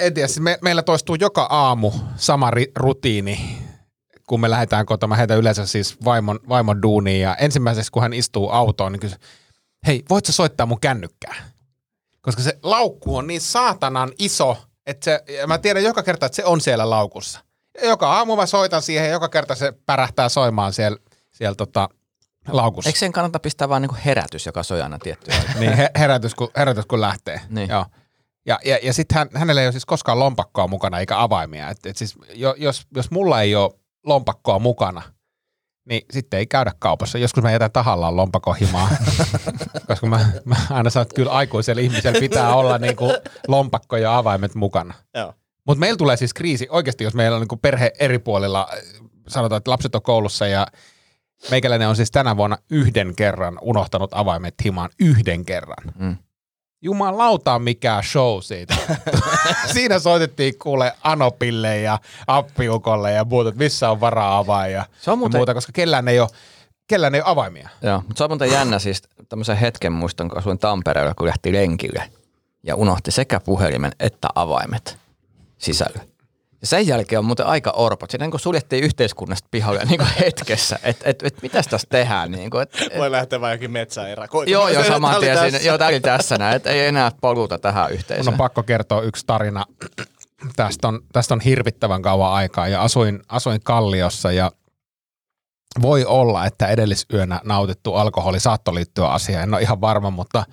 en tiedä, siis me, meillä toistuu joka aamu sama ri, rutiini kun me lähdetään kotoa, mä heitän yleensä siis vaimon, vaimon duuniin ja ensimmäiseksi kun hän istuu autoon, niin kysy, hei, voit sä soittaa mun kännykkää? Koska se laukku on niin saatanan iso, että se, mä tiedän joka kerta, että se on siellä laukussa. Joka aamu mä soitan siihen ja joka kerta se pärähtää soimaan siellä, siellä tota, laukussa. Eikö sen kannata pistää vaan niinku herätys, joka soi aina tiettyä Niin, he, herätys, kun, herätys kun lähtee. Niin. Joo. Ja, ja, ja sitten hän, hänellä ei ole siis koskaan lompakkoa mukana eikä avaimia. Et, et siis, jo, jos, jos mulla ei ole lompakkoa mukana, niin sitten ei käydä kaupassa. Joskus mä jätän tahallaan lompakon himaa, koska mä, mä aina sanon, että kyllä aikuisella ihmisellä pitää olla niin kuin lompakko ja avaimet mukana. Mutta meillä tulee siis kriisi oikeasti, jos meillä on niin kuin perhe eri puolilla, sanotaan, että lapset on koulussa ja meikäläinen on siis tänä vuonna yhden kerran unohtanut avaimet himaan yhden kerran. Mm. Jumalauta mikä show siitä. Siinä soitettiin kuule Anopille ja Appiukolle ja muuta, että missä on varaa avaa ja, se on muuten... ja muuta, koska kellään ei ole, kellään ei ole avaimia. Joo, mutta se on muuten jännä siis tämmöisen hetken muiston, kun asuin Tampereella, kun lähti lenkille ja unohti sekä puhelimen että avaimet sisällä. Ja sen jälkeen on muuten aika orpo. Siinä niin suljettiin yhteiskunnasta pihalle niin hetkessä, että et, et, mitäs tässä tehdään. Niin kuin, et, et, Voi lähteä vaan jokin metsään Joo, joo, saman tien siinä. Joo, tämä oli tässä näin, että ei enää poluta tähän yhteisöön. Mun on pakko kertoa yksi tarina. Tästä on, tästä on hirvittävän kauan aikaa ja asuin, asuin Kalliossa ja voi olla, että edellisyönä nautittu alkoholi saattoi liittyä asiaan. En ole ihan varma, mutta,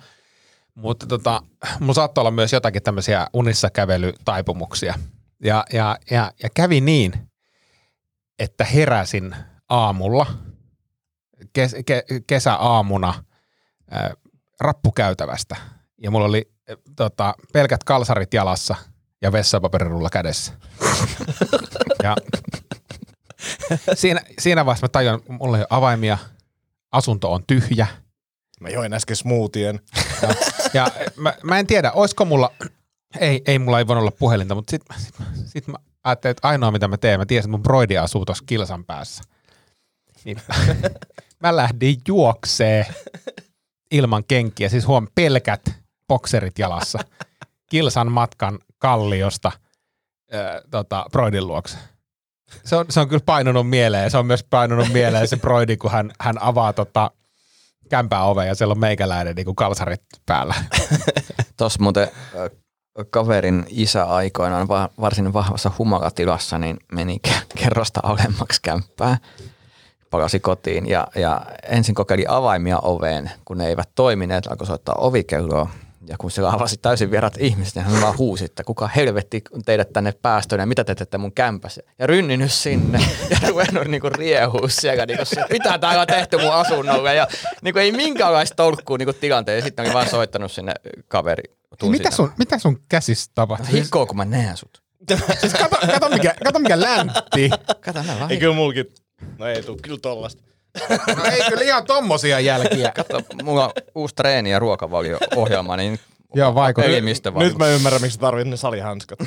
mutta tota, mulla saattoi olla myös jotakin tämmöisiä unissa kävelytaipumuksia – ja, ja, ja, ja kävi niin, että heräsin aamulla, kes, ke, kesäaamuna ää, rappukäytävästä ja mulla oli ä, tota, pelkät kalsarit jalassa ja vessapaperirulla kädessä. ja siinä, siinä vaiheessa mä tajuan, mulla ei ole avaimia, asunto on tyhjä. Mä join äsken smoothien. Ja, ja mä, mä en tiedä, olisiko mulla ei, ei mulla ei voinut olla puhelinta, mutta sitten sit, sit mä ajattelin, että ainoa mitä mä teen, mä tiesin, että mun broidi asuu tuossa kilsan päässä. Niin, mä lähdin juoksee ilman kenkiä, siis huom pelkät bokserit jalassa, kilsan matkan kalliosta ää, tota, broidin luokse. Se on, se on kyllä painunut mieleen, se on myös painunut mieleen se broidi, kun hän, hän avaa tota, kämpää ove ja siellä on meikäläinen niin kuin kalsarit päällä. Tuossa muuten kaverin isä aikoinaan varsin vahvassa humalatilassa, niin meni kerrosta alemmaksi kämppää, palasi kotiin ja, ja ensin kokeili avaimia oveen, kun ne eivät toimineet, alkoi soittaa ovikelloa Ja kun se avasi täysin vierat ihmiset, niin hän vaan huusi, että kuka helvetti teidät tänne päästöön ja mitä te teette mun kämpässä. Ja rynninyt sinne ja ruvennut niinku riehuu siellä, niinku se, mitä täällä on tehty mun asunnolle. Ja niinku ei minkäänlaista tolkkua niinku tilanteen. Ja sitten oli vaan soittanut sinne kaveri. Mitä sun, mitä sun käsissä tapahtuu? Siis, Hikoo, kun mä näen sut. siis kato, kato, mikä, kato mikä läntti. Kato, nää vaan Ei kyllä mulkin. No ei tuu kyllä tollasta. No ei kyllä ihan tommosia jälkiä. Kato, mulla on uusi treeni- ja ruokavalio-ohjelma, niin Joo, vaikuttaa. elimistö Nyt mä ymmärrän, miksi tarvitset ne salihanskat.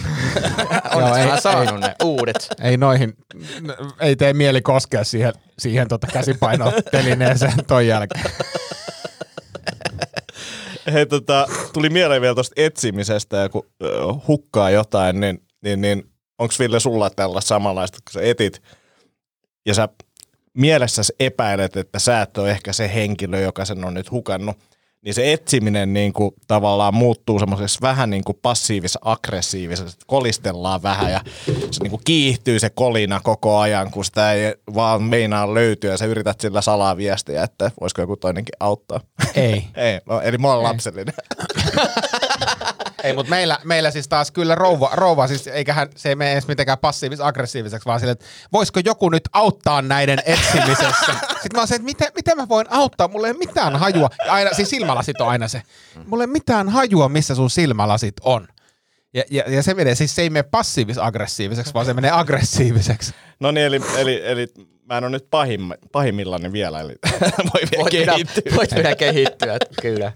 Onneksi Joo, ei- mä saanut ne uudet. Ei noihin, ei tee mieli koskea siihen, siihen tota käsipainotelineeseen ton jälkeen. Hei, tota, tuli mieleen vielä tuosta etsimisestä, ja kun ö, hukkaa jotain, niin, niin, niin onko Ville sulla tällaista samanlaista, kun sä etit, ja sä mielessäsi epäilet, että sä et ole ehkä se henkilö, joka sen on nyt hukannut, niin se etsiminen niin kuin, tavallaan muuttuu semmoisessa vähän niin kuin passiivis-aggressiiviseksi, kolistellaan vähän ja se niin kuin kiihtyy se kolina koko ajan, kun sitä ei vaan meinaa löytyä ja sä yrität sillä salaa viestiä, että voisiko joku toinenkin auttaa. Ei. Ei, no, eli mä oon lapsellinen. Ei, mutta meillä, meillä siis taas kyllä rouva, rouva siis eiköhän se ei mene edes mitenkään passiivis-aggressiiviseksi, vaan sille, että voisiko joku nyt auttaa näiden etsimisessä. Sitten mä oon se, että miten, miten mä voin auttaa, mulla ei mitään hajua. Ja Aina, siis silmälasit on aina se. Mulla ei mitään hajua, missä sun silmälasit on. Ja, ja, ja se menee, siis se ei mene passiivis-aggressiiviseksi, vaan se menee aggressiiviseksi. No niin, eli, eli, eli mä en ole nyt pahim, pahimmillani vielä, eli voi vielä Voit kehittyä. voit vielä kehittyä, kyllä.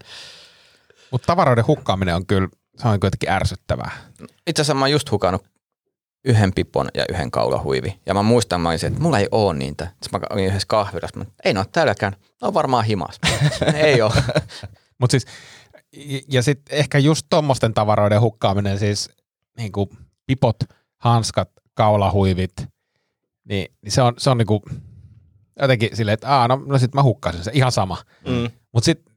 Mutta tavaroiden hukkaaminen on kyllä, se on kuitenkin ärsyttävää. Itse asiassa mä oon just hukannut yhden pipon ja yhden kaulahuivi. Ja mä muistan, mä olisin, että mulla ei oo niitä. Sitten mä olin yhdessä kahvilassa, mä, ei ne ole täälläkään. Ne on varmaan himas. ei oo. Mutta siis, ja, sitten ehkä just tuommoisten tavaroiden hukkaaminen, siis niin kuin pipot, hanskat, kaulahuivit, niin, niin se on, se on niinku jotenkin silleen, että Aa, no, no sit mä hukkasin se, ihan sama. Mm. Mutta sitten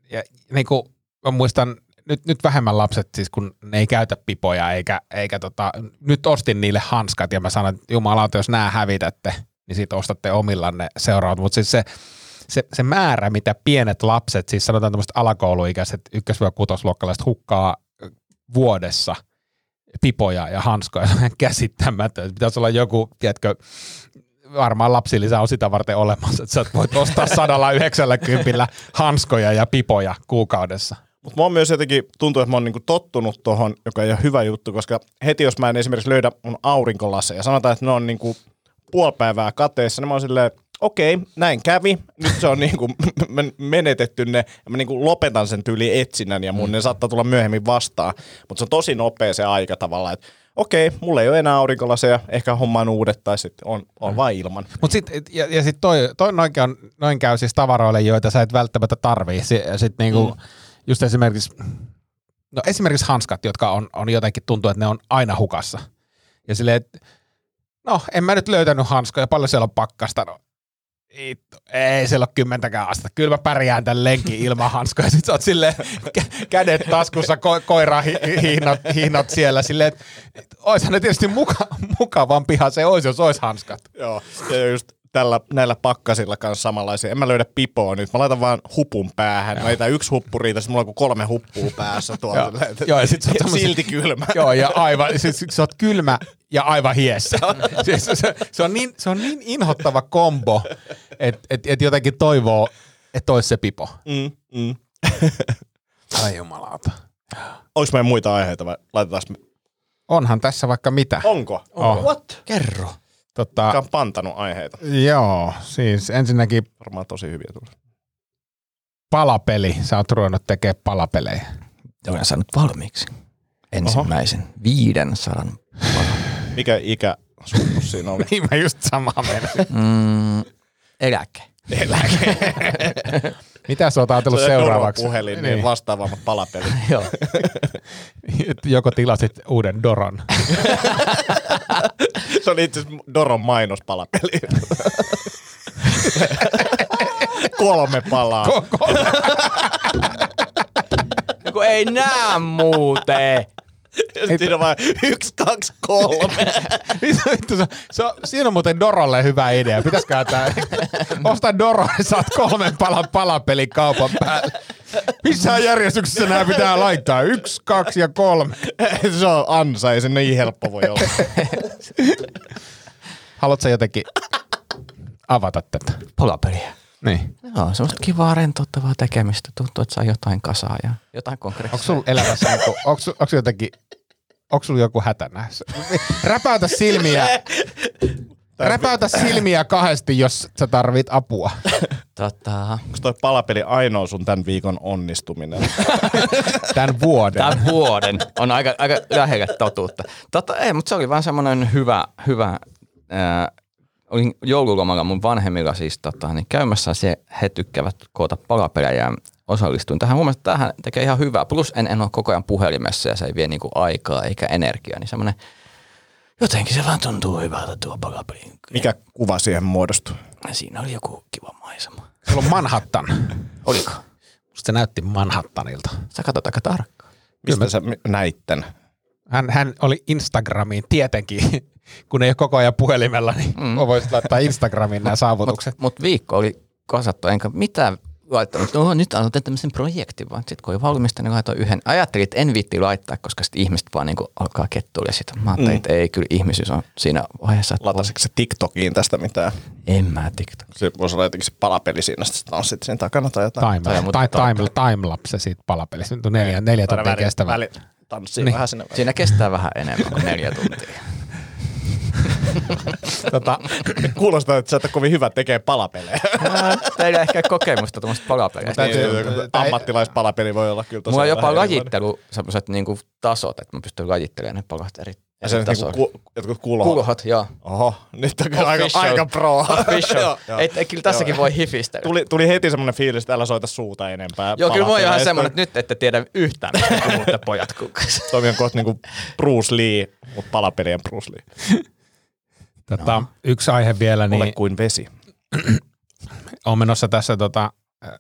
niinku, mä muistan, nyt, nyt vähemmän lapset siis, kun ne ei käytä pipoja, eikä, eikä tota, nyt ostin niille hanskat ja mä sanoin, että jumalauta, jos nämä hävitätte, niin sitten ostatte omillanne seuraavat. Mutta siis se, se, se määrä, mitä pienet lapset, siis sanotaan tämmöiset alakouluikäiset ykkös-kutosluokkalaiset hukkaa vuodessa pipoja ja hanskoja, se on käsittämätön. Pitäisi olla joku, tiedätkö, varmaan lapsilisä on sitä varten olemassa, että sä voit ostaa 190 hanskoja ja pipoja kuukaudessa. Mutta mä oon myös jotenkin, tuntuu, että mä oon niinku tottunut tohon, joka ei ole hyvä juttu, koska heti jos mä en esimerkiksi löydä mun aurinkolaseja, sanotaan, että ne on niinku puoli päivää kateessa, niin mä oon silleen, okei, näin kävi, nyt se on niinku men- menetetty ne, ja mä niinku lopetan sen tyyli etsinnän, ja mun ne saattaa tulla myöhemmin vastaan, mutta se on tosi nopea se aika tavallaan, että okei, mulla ei ole enää aurinkolaseja, ehkä hommaan uudet, tai sitten on, on vain ilman. Mutta sitten, ja, ja sitten toi, toi noin, käy, noin käy siis tavaroille, joita sä et välttämättä tarvii. Sitten niinku, mm. Just esimerkiksi, no esimerkiksi hanskat, jotka on, on jotenkin tuntuu, että ne on aina hukassa. Ja silleen, että no en mä nyt löytänyt hanskoja, paljon siellä on pakkasta. No, ei siellä ole kymmentäkään astetta. Kyllä mä pärjään tämän lenkin ilman hanskoja. Sitten sä oot silleen kä- kädet taskussa, ko- koira hi- hihnat, siellä silleen, että et, oishan ne tietysti muka- mukavampihan se olisi, jos olisi hanskat. Joo, ja just tällä, näillä pakkasilla kanssa samanlaisia. En mä löydä pipoa nyt. Mä laitan vaan hupun päähän. Mä laitan yksi huppu riitä, sitten mulla on kuin kolme huppua päässä tuolla. Joo. Joo, ja sit sä oot Silti kylmä. Joo, ja aivan, siis sä oot kylmä ja aivan hiessä. siis se, se, on niin, se on niin inhottava kombo, että et, et jotenkin toivoo, että olisi se pipo. Mm, mm. Ai jumalauta. Onko meidän muita aiheita vai laitetaan me? Onhan tässä vaikka mitä. Onko? Oh. What? Kerro. Tota, Joka on pantanut aiheita. joo, siis ensinnäkin Varmaan tosi hyviä tulee. palapeli. Sä oot ruvennut tekemään palapelejä. Olen saanut valmiiksi ensimmäisen 500. Mikä ikä suuntus siinä oli? Niin mä just samaa meinasin. Mm, eläke. Mitä sä oot ajatellut Se on seuraavaksi? puhelin, niin, niin vastaavammat palapelit. Joo. Joko tilasit uuden Doron. Se oli itse asiassa Doron mainospalapeli. Kolme palaa. Joku ei näe muuten. Ja siinä on vaan yksi, kaksi, kolme. Vittu, vittu, se, se, on, siinä on muuten Dorolle hyvä idea. Pitäisikö tää, osta Doro, niin saat kolmen palan palapelin kaupan päälle. Missä järjestyksessä nämä pitää laittaa? Yksi, kaksi ja kolme. se on ansa, ei se niin helppo voi olla. Haluatko jotenkin avata tätä? Palapeliä. Niin. Joo, semmoista kivaa rentouttavaa tekemistä. Tuntuu, että saa jotain kasaa ja jotain Onko konkreettista. sulla elämässä, niinku, onko, onko jotenkin, onko sulla joku hätä näissä? Räpäytä silmiä. Räpäytä silmiä kahdesti, jos sä tarvit apua. Tota, Onko toi palapeli ainoa sun tämän viikon onnistuminen? Tämän vuoden. tämän vuoden on aika, aika lähellä totuutta. Tota, ei, mutta se oli vaan semmoinen hyvä, hyvä ää, olin joululomalla mun vanhemmilla siis tota, niin käymässä se he tykkäävät koota palapelejä ja osallistuin tähän. Mun mielestä tähän tekee ihan hyvää. Plus en, en ole koko ajan puhelimessa ja se ei vie niinku aikaa eikä energiaa. Niin semmoinen, jotenkin se vaan tuntuu hyvältä tuo palapeli. Mikä kuva siihen muodostuu? Siinä oli joku kiva maisema. Sulla on Manhattan. Oliko? Musta se näytti Manhattanilta. Sä katsot aika tarkkaan. Mistä sä mi- näit tän? Hän, hän oli Instagramiin tietenkin, kun ei ole koko ajan puhelimella, niin mm. voisit laittaa Instagramiin nämä saavutukset. Mutta mut viikko oli kasattu, enkä mitään laittanut. No, nyt aloitan tämmöisen projektin, vaan sitten kun oli valmista, niin laitoin yhden. Ajattelin, että en viitti laittaa, koska sitten ihmiset vaan niinku alkaa kettuilla sitä. Mä ajattelin, mm. että ei, kyllä ihmisyys on siinä vaiheessa. Latasitko se TikTokiin tästä mitään? En mä TikTok. Se voisi olla jotenkin se palapeli siinä, sitten tanssit sen takana tai jotain. Time, muuten time, time, timelapse siitä palapelistä. Nyt on neljä, neljä tuntia väli- kestävä. väli- Tanssii Niin. vähän sinne. Siinä kestää vähän enemmän kuin neljä tuntia. Tota, Kuulostaa, että sä et ole kovin hyvä tekee palapelejä. Teillä ehkä kokemusta tuommoista palapeleistä. Täytyy- Niin, Ammattilaispalapeli voi olla kyllä Mulla on jopa lajittelu, semmoiset niinku tasot, että mä pystyn lajittelemaan ne palat eri, Ja eri se on tasoilla. niinku ku, jotkut kulhot. Kulhot, joo. Oho, nyt on kyllä aika, aika pro. Official. Ei, ei, kyllä tässäkin voi hifistellä. Tuli, tuli heti semmoinen fiilis, että älä soita suuta enempää. Joo, kyllä on ihan semmoinen, että nyt ette tiedä yhtään, mitä pojat kukas. Tomi on kohta niinku Bruce Lee, mutta palapelien Bruce Lee. tota, No. yksi aihe vielä, Ole niin kuin vesi. on menossa tässä tota, äh,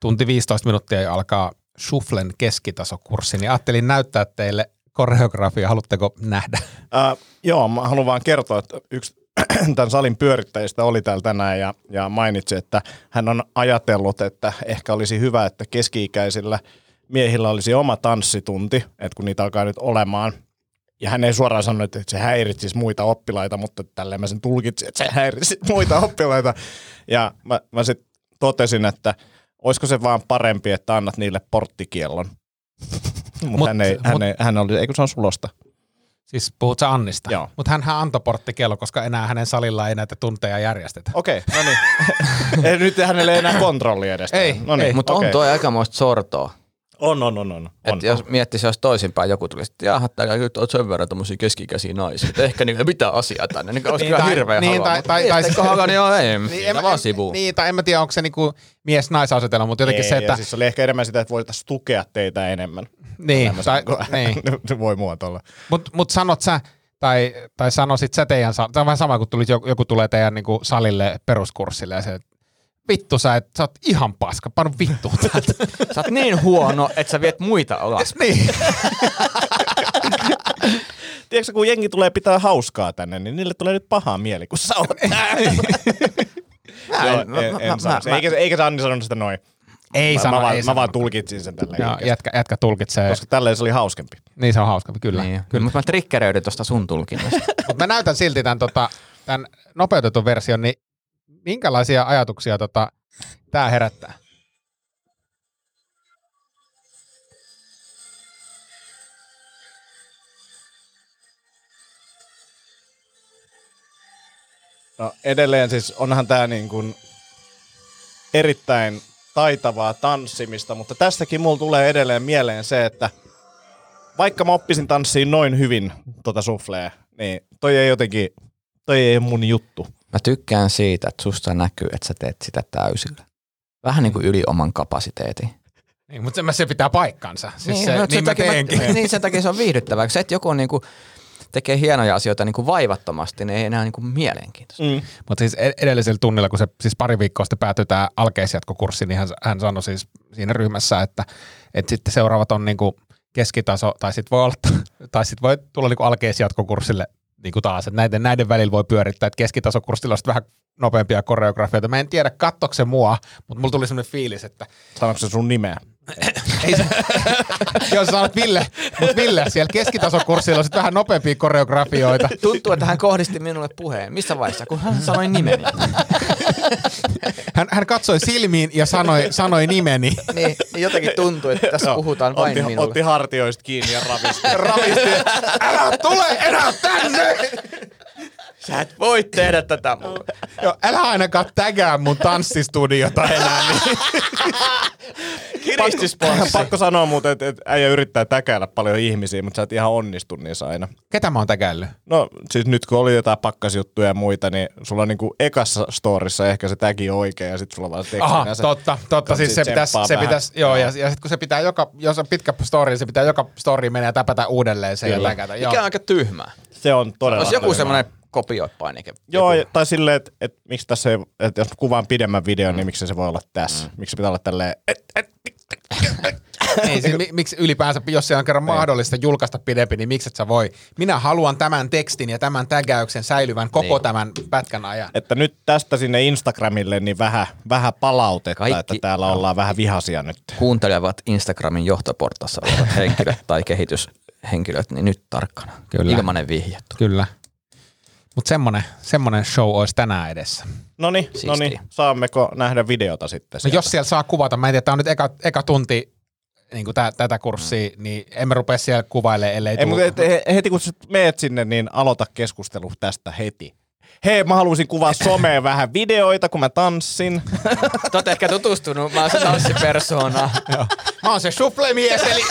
tunti 15 minuuttia ja alkaa Shufflen keskitasokurssi, niin ajattelin näyttää teille koreografia. Haluatteko nähdä? Uh, joo, mä haluan vaan kertoa, että yksi tämän salin pyörittäjistä oli täällä tänään ja, ja mainitsi, että hän on ajatellut, että ehkä olisi hyvä, että keski-ikäisillä miehillä olisi oma tanssitunti, että kun niitä alkaa nyt olemaan. Ja hän ei suoraan sanonut, että se häiritsisi muita oppilaita, mutta tälleen mä sen tulkitsin, että se häiritsisi muita oppilaita. Ja mä, mä sitten totesin, että olisiko se vaan parempi, että annat niille porttikiellon. Mutta Mut- hän, ei, mut- hän, ei, hän oli, eikö se on sulosta? Siis puhut sä Annista? Joo. Mutta hän antoi porttikello, koska enää hänen salillaan ei näitä tunteja järjestetä. Okei, no niin. ei, nyt hänelle ei enää kontrolli edestä. Ei, no niin, ei. Mutta okei. on tuo aikamoista sortoa. On, on, on, on. on. Että jos miettisi, jos toisinpäin joku tulisi, että jaha, täällä nyt on sen verran tommosia keskikäisiä naisia, että ehkä niillä mitä asiaa tänne, niin olisi Niin, kyllä tai- hirveä niin, halua, tai- tai- tai- halua, niin joo, ei, Niin, niin, vaan sivuun. Niin, tai en mä tiedä, onko se niinku mies-naisasetelma, mutta jotenkin ei, se, että... ja siis oli ehkä enemmän sitä, että voitaisiin tukea teitä enemmän. niin, tai, niin. niin. voi muotoilla. Mutta mut sanot sä, tai, tai sanoisit sä teidän, tämä on vähän sama kuin tulit, joku, joku tulee teidän niinku salille peruskurssille ja se, että vittu sä, et, sä oot ihan paska, panu vittu täältä. Sä oot niin huono, että sä viet muita alas. niin. Tiedätkö, kun jengi tulee pitää hauskaa tänne, niin niille tulee nyt paha mieli, kun sä oot täällä. Joo, en- en, en eikä, eikä se Anni sanonut sitä noin. Ei mä, sano, mä, vaan, ei mä vaan tulkitsin sen tälleen. Ja, jätkä, jätkä tulkitsee. Koska tälleen se oli hauskempi. Niin se on hauska, kyllä. Niin, kyllä. Mutta mä triggeröidyn tuosta sun tulkinnasta. Mutta mä näytän silti tämän, tota, tämän nopeutetun version, niin minkälaisia ajatuksia tota, tämä herättää? No edelleen siis onhan tämä niin kuin erittäin taitavaa tanssimista, mutta tästäkin mulla tulee edelleen mieleen se, että vaikka mä oppisin tanssiin noin hyvin tota suflea, niin toi ei jotenkin, toi ei mun juttu. Mä tykkään siitä, että susta näkyy, että sä teet sitä täysillä. Vähän niin kuin yli oman kapasiteetin. Niin, mutta se, se pitää paikkansa. Siis niin, se, no, niin sen mä takia teenkin. niin sen takia se on viihdyttävää. Se, että joku niinku tekee hienoja asioita niinku vaivattomasti, niin ei enää niinku mielenkiintoista. Mm. Mutta siis ed- edellisellä tunnilla, kun se siis pari viikkoa sitten päätyi tämä alkeisjatkokurssi, niin hän, hän sanoi siis siinä ryhmässä, että, että sitten seuraavat on niinku keskitaso, tai sitten voi, olla, tai sit voi tulla niinku alkeisjatkokurssille niinku taas, että näiden, näiden välillä voi pyörittää, että keskitasokurssilla on vähän nopeampia koreografioita. Mä en tiedä, kattoiko se mua, mutta mulla tuli sellainen fiilis, että Sanoiko se sun nimeä? Ei se, jos sä sanot Ville, mutta Ville, siellä keskitasokurssilla on sit vähän nopeampia koreografioita. Tuntuu, että hän kohdisti minulle puheen. Missä vaiheessa? Kun hän sanoi nimeni. Hän, hän katsoi silmiin ja sanoi, sanoi nimeni. niin, niin jotenkin tuntuu, että tässä puhutaan vain otti, minulle. otti hartioista kiinni ja ravisti. Ravisti, älä tule enää tänne! Sä et voi tehdä tätä mulle. Joo, älä ainakaan tägää mun tanssistudiota enää. Niin. Kiristysponssi. Pakko sanoa muuten, että, että äijä yrittää täkäillä paljon ihmisiä, mutta sä et ihan onnistu niissä aina. Ketä mä oon tägäillyt? No siis nyt kun oli jotain pakkasjuttuja ja muita, niin sulla on niinku ekassa storissa ehkä se tägi oikein ja sitten sulla on vaan se Aha, se- totta, totta. Siis se tsemppaa se vähän. pitäisi, joo, ja, ja sitten kun se pitää joka, jos on pitkä story, niin se pitää joka story mennä ja täpätä uudelleen se ja Kyllä. läkätä. Joo. Mikä on aika tyhmää. Se on todella Olisi joku tyhmää. semmoinen kopioipainike. Joo, ja- tai silleen, että, että miksi tässä ei, että jos kuvaan pidemmän videon, niin miksi se voi olla tässä? Mm. Miksi se pitää olla tälleen, et, et, Niin, siis, mi- miksi ylipäänsä, jos se on kerran mahdollista julkaista pidempi, niin miksi et sä voi? Minä haluan tämän tekstin ja tämän tägäyksen säilyvän koko Niin. tämän pätkän ajan. että nyt tästä sinne Instagramille niin vähän, vähän palautetta, Kaikki- että täällä ollaan vähän vihaisia nyt. Kuuntelevat Instagramin johtoportassa olevat henkilöt tai kehityshenkilöt, niin nyt tarkkana. Kyllä. Ilmanen vihje. Kyllä. Mutta semmonen, semmonen show olisi tänään edessä. No niin, no niin, saammeko nähdä videota sitten No sieltä? jos siellä saa kuvata, mä en tiedä, tämä on nyt eka, eka tunti niin kuin tä, tätä kurssia, niin emme rupea siellä kuvailemaan, ellei Ei, mutta et, he- heti kun sä meet sinne, niin aloita keskustelu tästä heti. Hei, mä haluaisin kuvaa someen vähän videoita, kun mä tanssin. Te ootte ehkä tutustunut, mä oon se tanssipersona. Mä oon se suflemies, eli,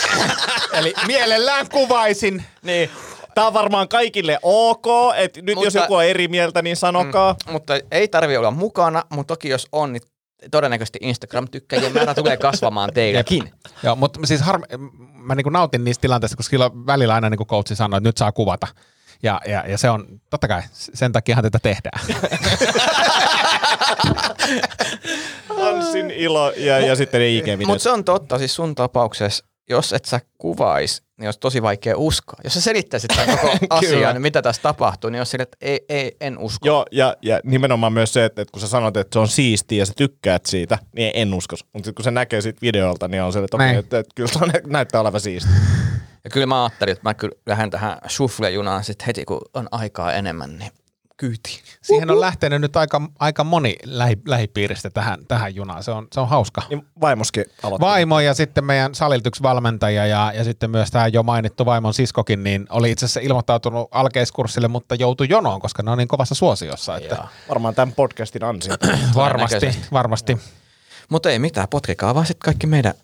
eli mielellään kuvaisin. niin, Tää on varmaan kaikille ok, että nyt Mutta- jos joku on eri mieltä, niin sanokaa. mutta ei tarvi olla mukana, mutta toki jos on, niin todennäköisesti Instagram-tykkäjien määrä tulee kasvamaan teilläkin. Joo, mutta siis harmi, mä niin nautin niistä tilanteista, koska silloin välillä aina niin kuin coachi sanoi, että nyt saa kuvata. Ja, ja, ja se on, totta kai, sen takiahan tätä tehdään. Tanssin ilo ja, ja sitten ne IG-videot. Mutta se on totta, siis sun tapauksessa, jos et sä kuvais, niin olisi tosi vaikea uskoa. Jos sä selittäisit tämän koko asian, niin mitä tässä tapahtuu, niin jos sille, että ei, ei, en usko. Joo, ja, ja nimenomaan myös se, että, että kun sä sanot, että se on siistiä ja sä tykkäät siitä, niin en usko. Mutta sitten kun se näkee siitä videolta, niin on se, että okei, Näin. että, että kyllä se on, näyttää olevan siistiä. Ja kyllä mä ajattelin, että mä kyllä lähden tähän shuffle-junaan sit heti, kun on aikaa enemmän, niin kyytiin. Siihen on lähtenyt nyt aika, aika moni lähi, lähipiiristä tähän, tähän junaan. Se on, se on hauska. Niin vaimoskin aloitti. Vaimo ja sitten meidän salilta yksi valmentaja ja, ja sitten myös tämä jo mainittu vaimon siskokin, niin oli itse asiassa ilmoittautunut alkeiskurssille, mutta joutui jonoon, koska ne on niin kovassa suosiossa. Että. Varmaan tämän podcastin ansiota. varmasti, varmasti. Mutta ei mitään, potkikaa vaan sitten kaikki meidän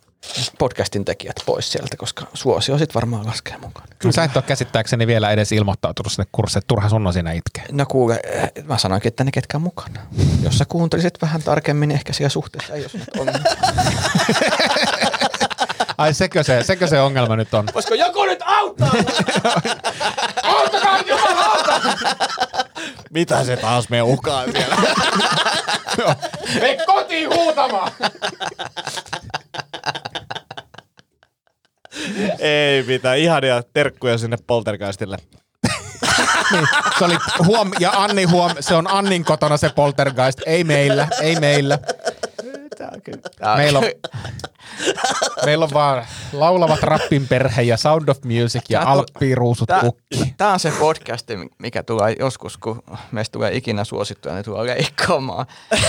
podcastin tekijät pois sieltä, koska suosio sitten varmaan laskee mukaan. Kyllä. Sä et ole käsittääkseni vielä edes ilmoittautunut sinne kurssille, että turha sun on siinä itkeä. No kuule, eh, mä sanoinkin, että ne ketkä on mukana. Jos sä kuuntelisit vähän tarkemmin, niin ehkä siellä suhteessa ei olisi nyt ongelma. Ai sekö se, sekö se ongelma nyt on? Voisiko joku nyt auttaa? Mitä se taas me ukaan siellä? Me kotiin huutamaan! Ei mitään, ihania terkkuja sinne poltergeistille. Niin, se oli huom, ja Anni huom, se on Annin kotona se poltergeist, ei meillä, ei meillä. Meillä on, meillä on vaan laulavat rappin perhe ja Sound of Music ja Tää tu- Alppiruusut Tää, kukki. tää on se podcast, mikä tulee joskus, kun meistä tulee ikinä suosittuja, niin tulee leikkaamaan.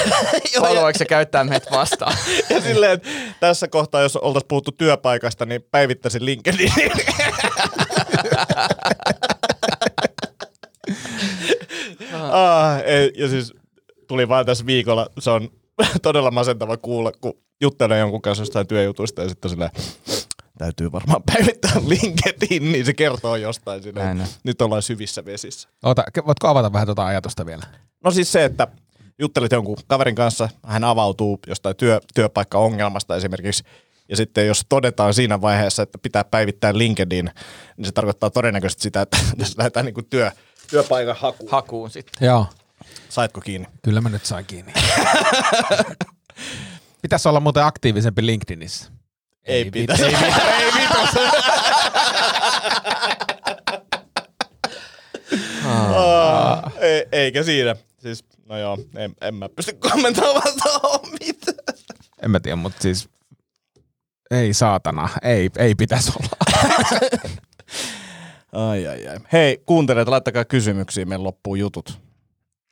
Haluaako se käyttää meitä vastaan? Ja silleen, että tässä kohtaa, jos oltaisiin puhuttu työpaikasta, niin päivittäisin LinkedInin. ah, ei, ja siis tuli vaan tässä viikolla, se on todella masentava kuulla, kun juttelen jonkun kanssa jostain työjutuista ja sitten silleen, täytyy varmaan päivittää LinkedIn, niin se kertoo jostain silleen, nyt ollaan syvissä vesissä. Ota, voitko avata vähän tuota ajatusta vielä? No siis se, että juttelit jonkun kaverin kanssa, hän avautuu jostain työ, työpaikkaongelmasta esimerkiksi, ja sitten jos todetaan siinä vaiheessa, että pitää päivittää LinkedIn, niin se tarkoittaa todennäköisesti sitä, että jos lähdetään niin työ, työpaikan hakuun. Hakuun sitten. Joo, Saitko kiinni? kyllä mä nyt sain kiinni. Pitäisi olla muuten aktiivisempi LinkedInissä. Ei, vit- pitäisi. Ei, vit- ei vitos. Ah, ei, eikä siinä. Siis, no joo, en, en mä pysty kommentoimaan tuohon mitään. En mä tiedä, mutta siis Ei saatana, ei, ei pitäisi olla. Ai, ai, ai. Hei, kuuntelijat, laittakaa kysymyksiä, meillä loppuu jutut.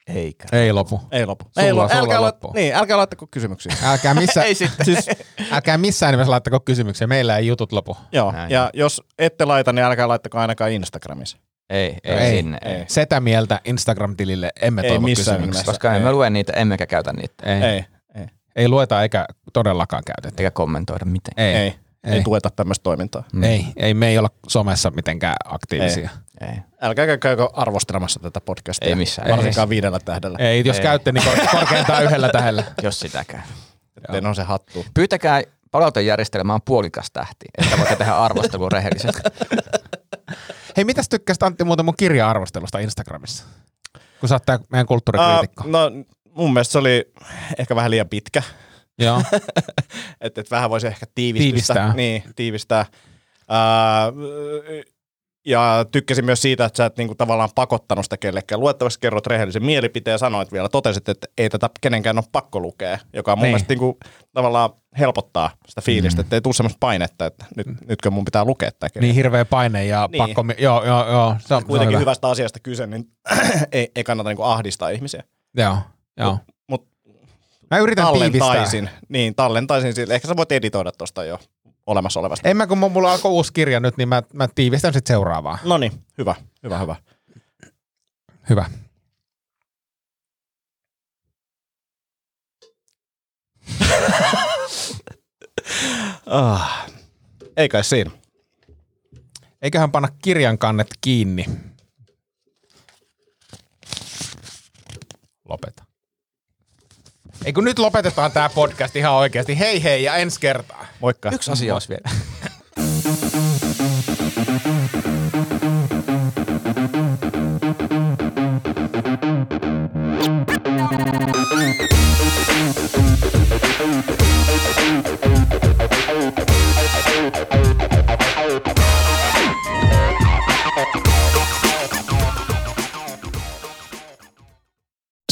Eikä. ei lopu. Ei lopu. Sulla- ei lopu. sulla älkää, loppuu. lait- niin, älkää laittako kysymyksiä. Älkää, missä, Ei sitten. siis, älkää missään nimessä laittako kysymyksiä, meillä ei jutut lopu. Joo, Näin. ja jos ette laita, niin älkää laittako ainakaan Instagramissa. Ei, ei, Ei, sinne. Ei. ei. Setä mieltä Instagram-tilille emme Ei toivo missään kysymyksiä. nimessä. Koska emme Ei. lue niitä, emmekä käytä niitä. Ei. ei. Ei, ei, Ei lueta eikä todellakaan käytetä. Eikä kommentoida miten. Ei. ei. Ei. Ei, ei tueta tämmöistä toimintaa. Ei, ei, me ei olla somessa mitenkään aktiivisia. Ei. Älkää käykö arvostelemassa tätä podcastia. Ei missään Varsinkaan viidellä tähdellä. Ei, ei jos Ei. käytte, niin kor- korkeintaan yhdellä tähdellä. Jos sitäkään. Ettei on se hattu. Pyytäkää palautejärjestelmään puolikas tähti, että voitte tehdä arvostelua rehellisesti. Hei, mitäs tykkäsit Antti muuten mun kirja-arvostelusta Instagramissa? Kun sä oot tää meidän kulttuurikriitikko. Uh, no mun mielestä se oli ehkä vähän liian pitkä. Joo. Että et vähän voisi ehkä tiivistää. Tiivistää. Niin, tiivistää. Uh, ja tykkäsin myös siitä, että sä et niinku tavallaan pakottanut sitä kellekään. Luettavasti kerrot rehellisen mielipiteen ja sanoit vielä, totesit, että ei tätä kenenkään ole pakko lukea, joka mun Niin. mielestä niinku tavallaan helpottaa sitä fiilistä, mm. että ei tule semmoista painetta, että nyt, nytkö mun pitää lukea tämä kirja. niin hirveä paine ja Niin. pakko... Joo, joo, joo. Se on, se on Kuitenkin hyvä. hyvästä asiasta kyse, niin ei, ei kannata niinku ahdistaa ihmisiä. Joo, joo. Mut Mä yritän tiivistää. niin tallentaisin, sille. ehkä sä voit editoida tuosta jo olemassa olevasta. En mä, kun mulla alkoi uusi kirja nyt, niin mä, mä tiivistän sitten seuraavaa. No niin, hyvä, hyvä, hyvä. Hyvä. Ah. Ei kai siinä. Eiköhän panna kirjan kannet kiinni. Lopeta. Ei kun nyt lopetetaan tää podcast ihan oikeasti. Hei hei ja ensi kertaa. Moikka. Yksi asia olisi vielä.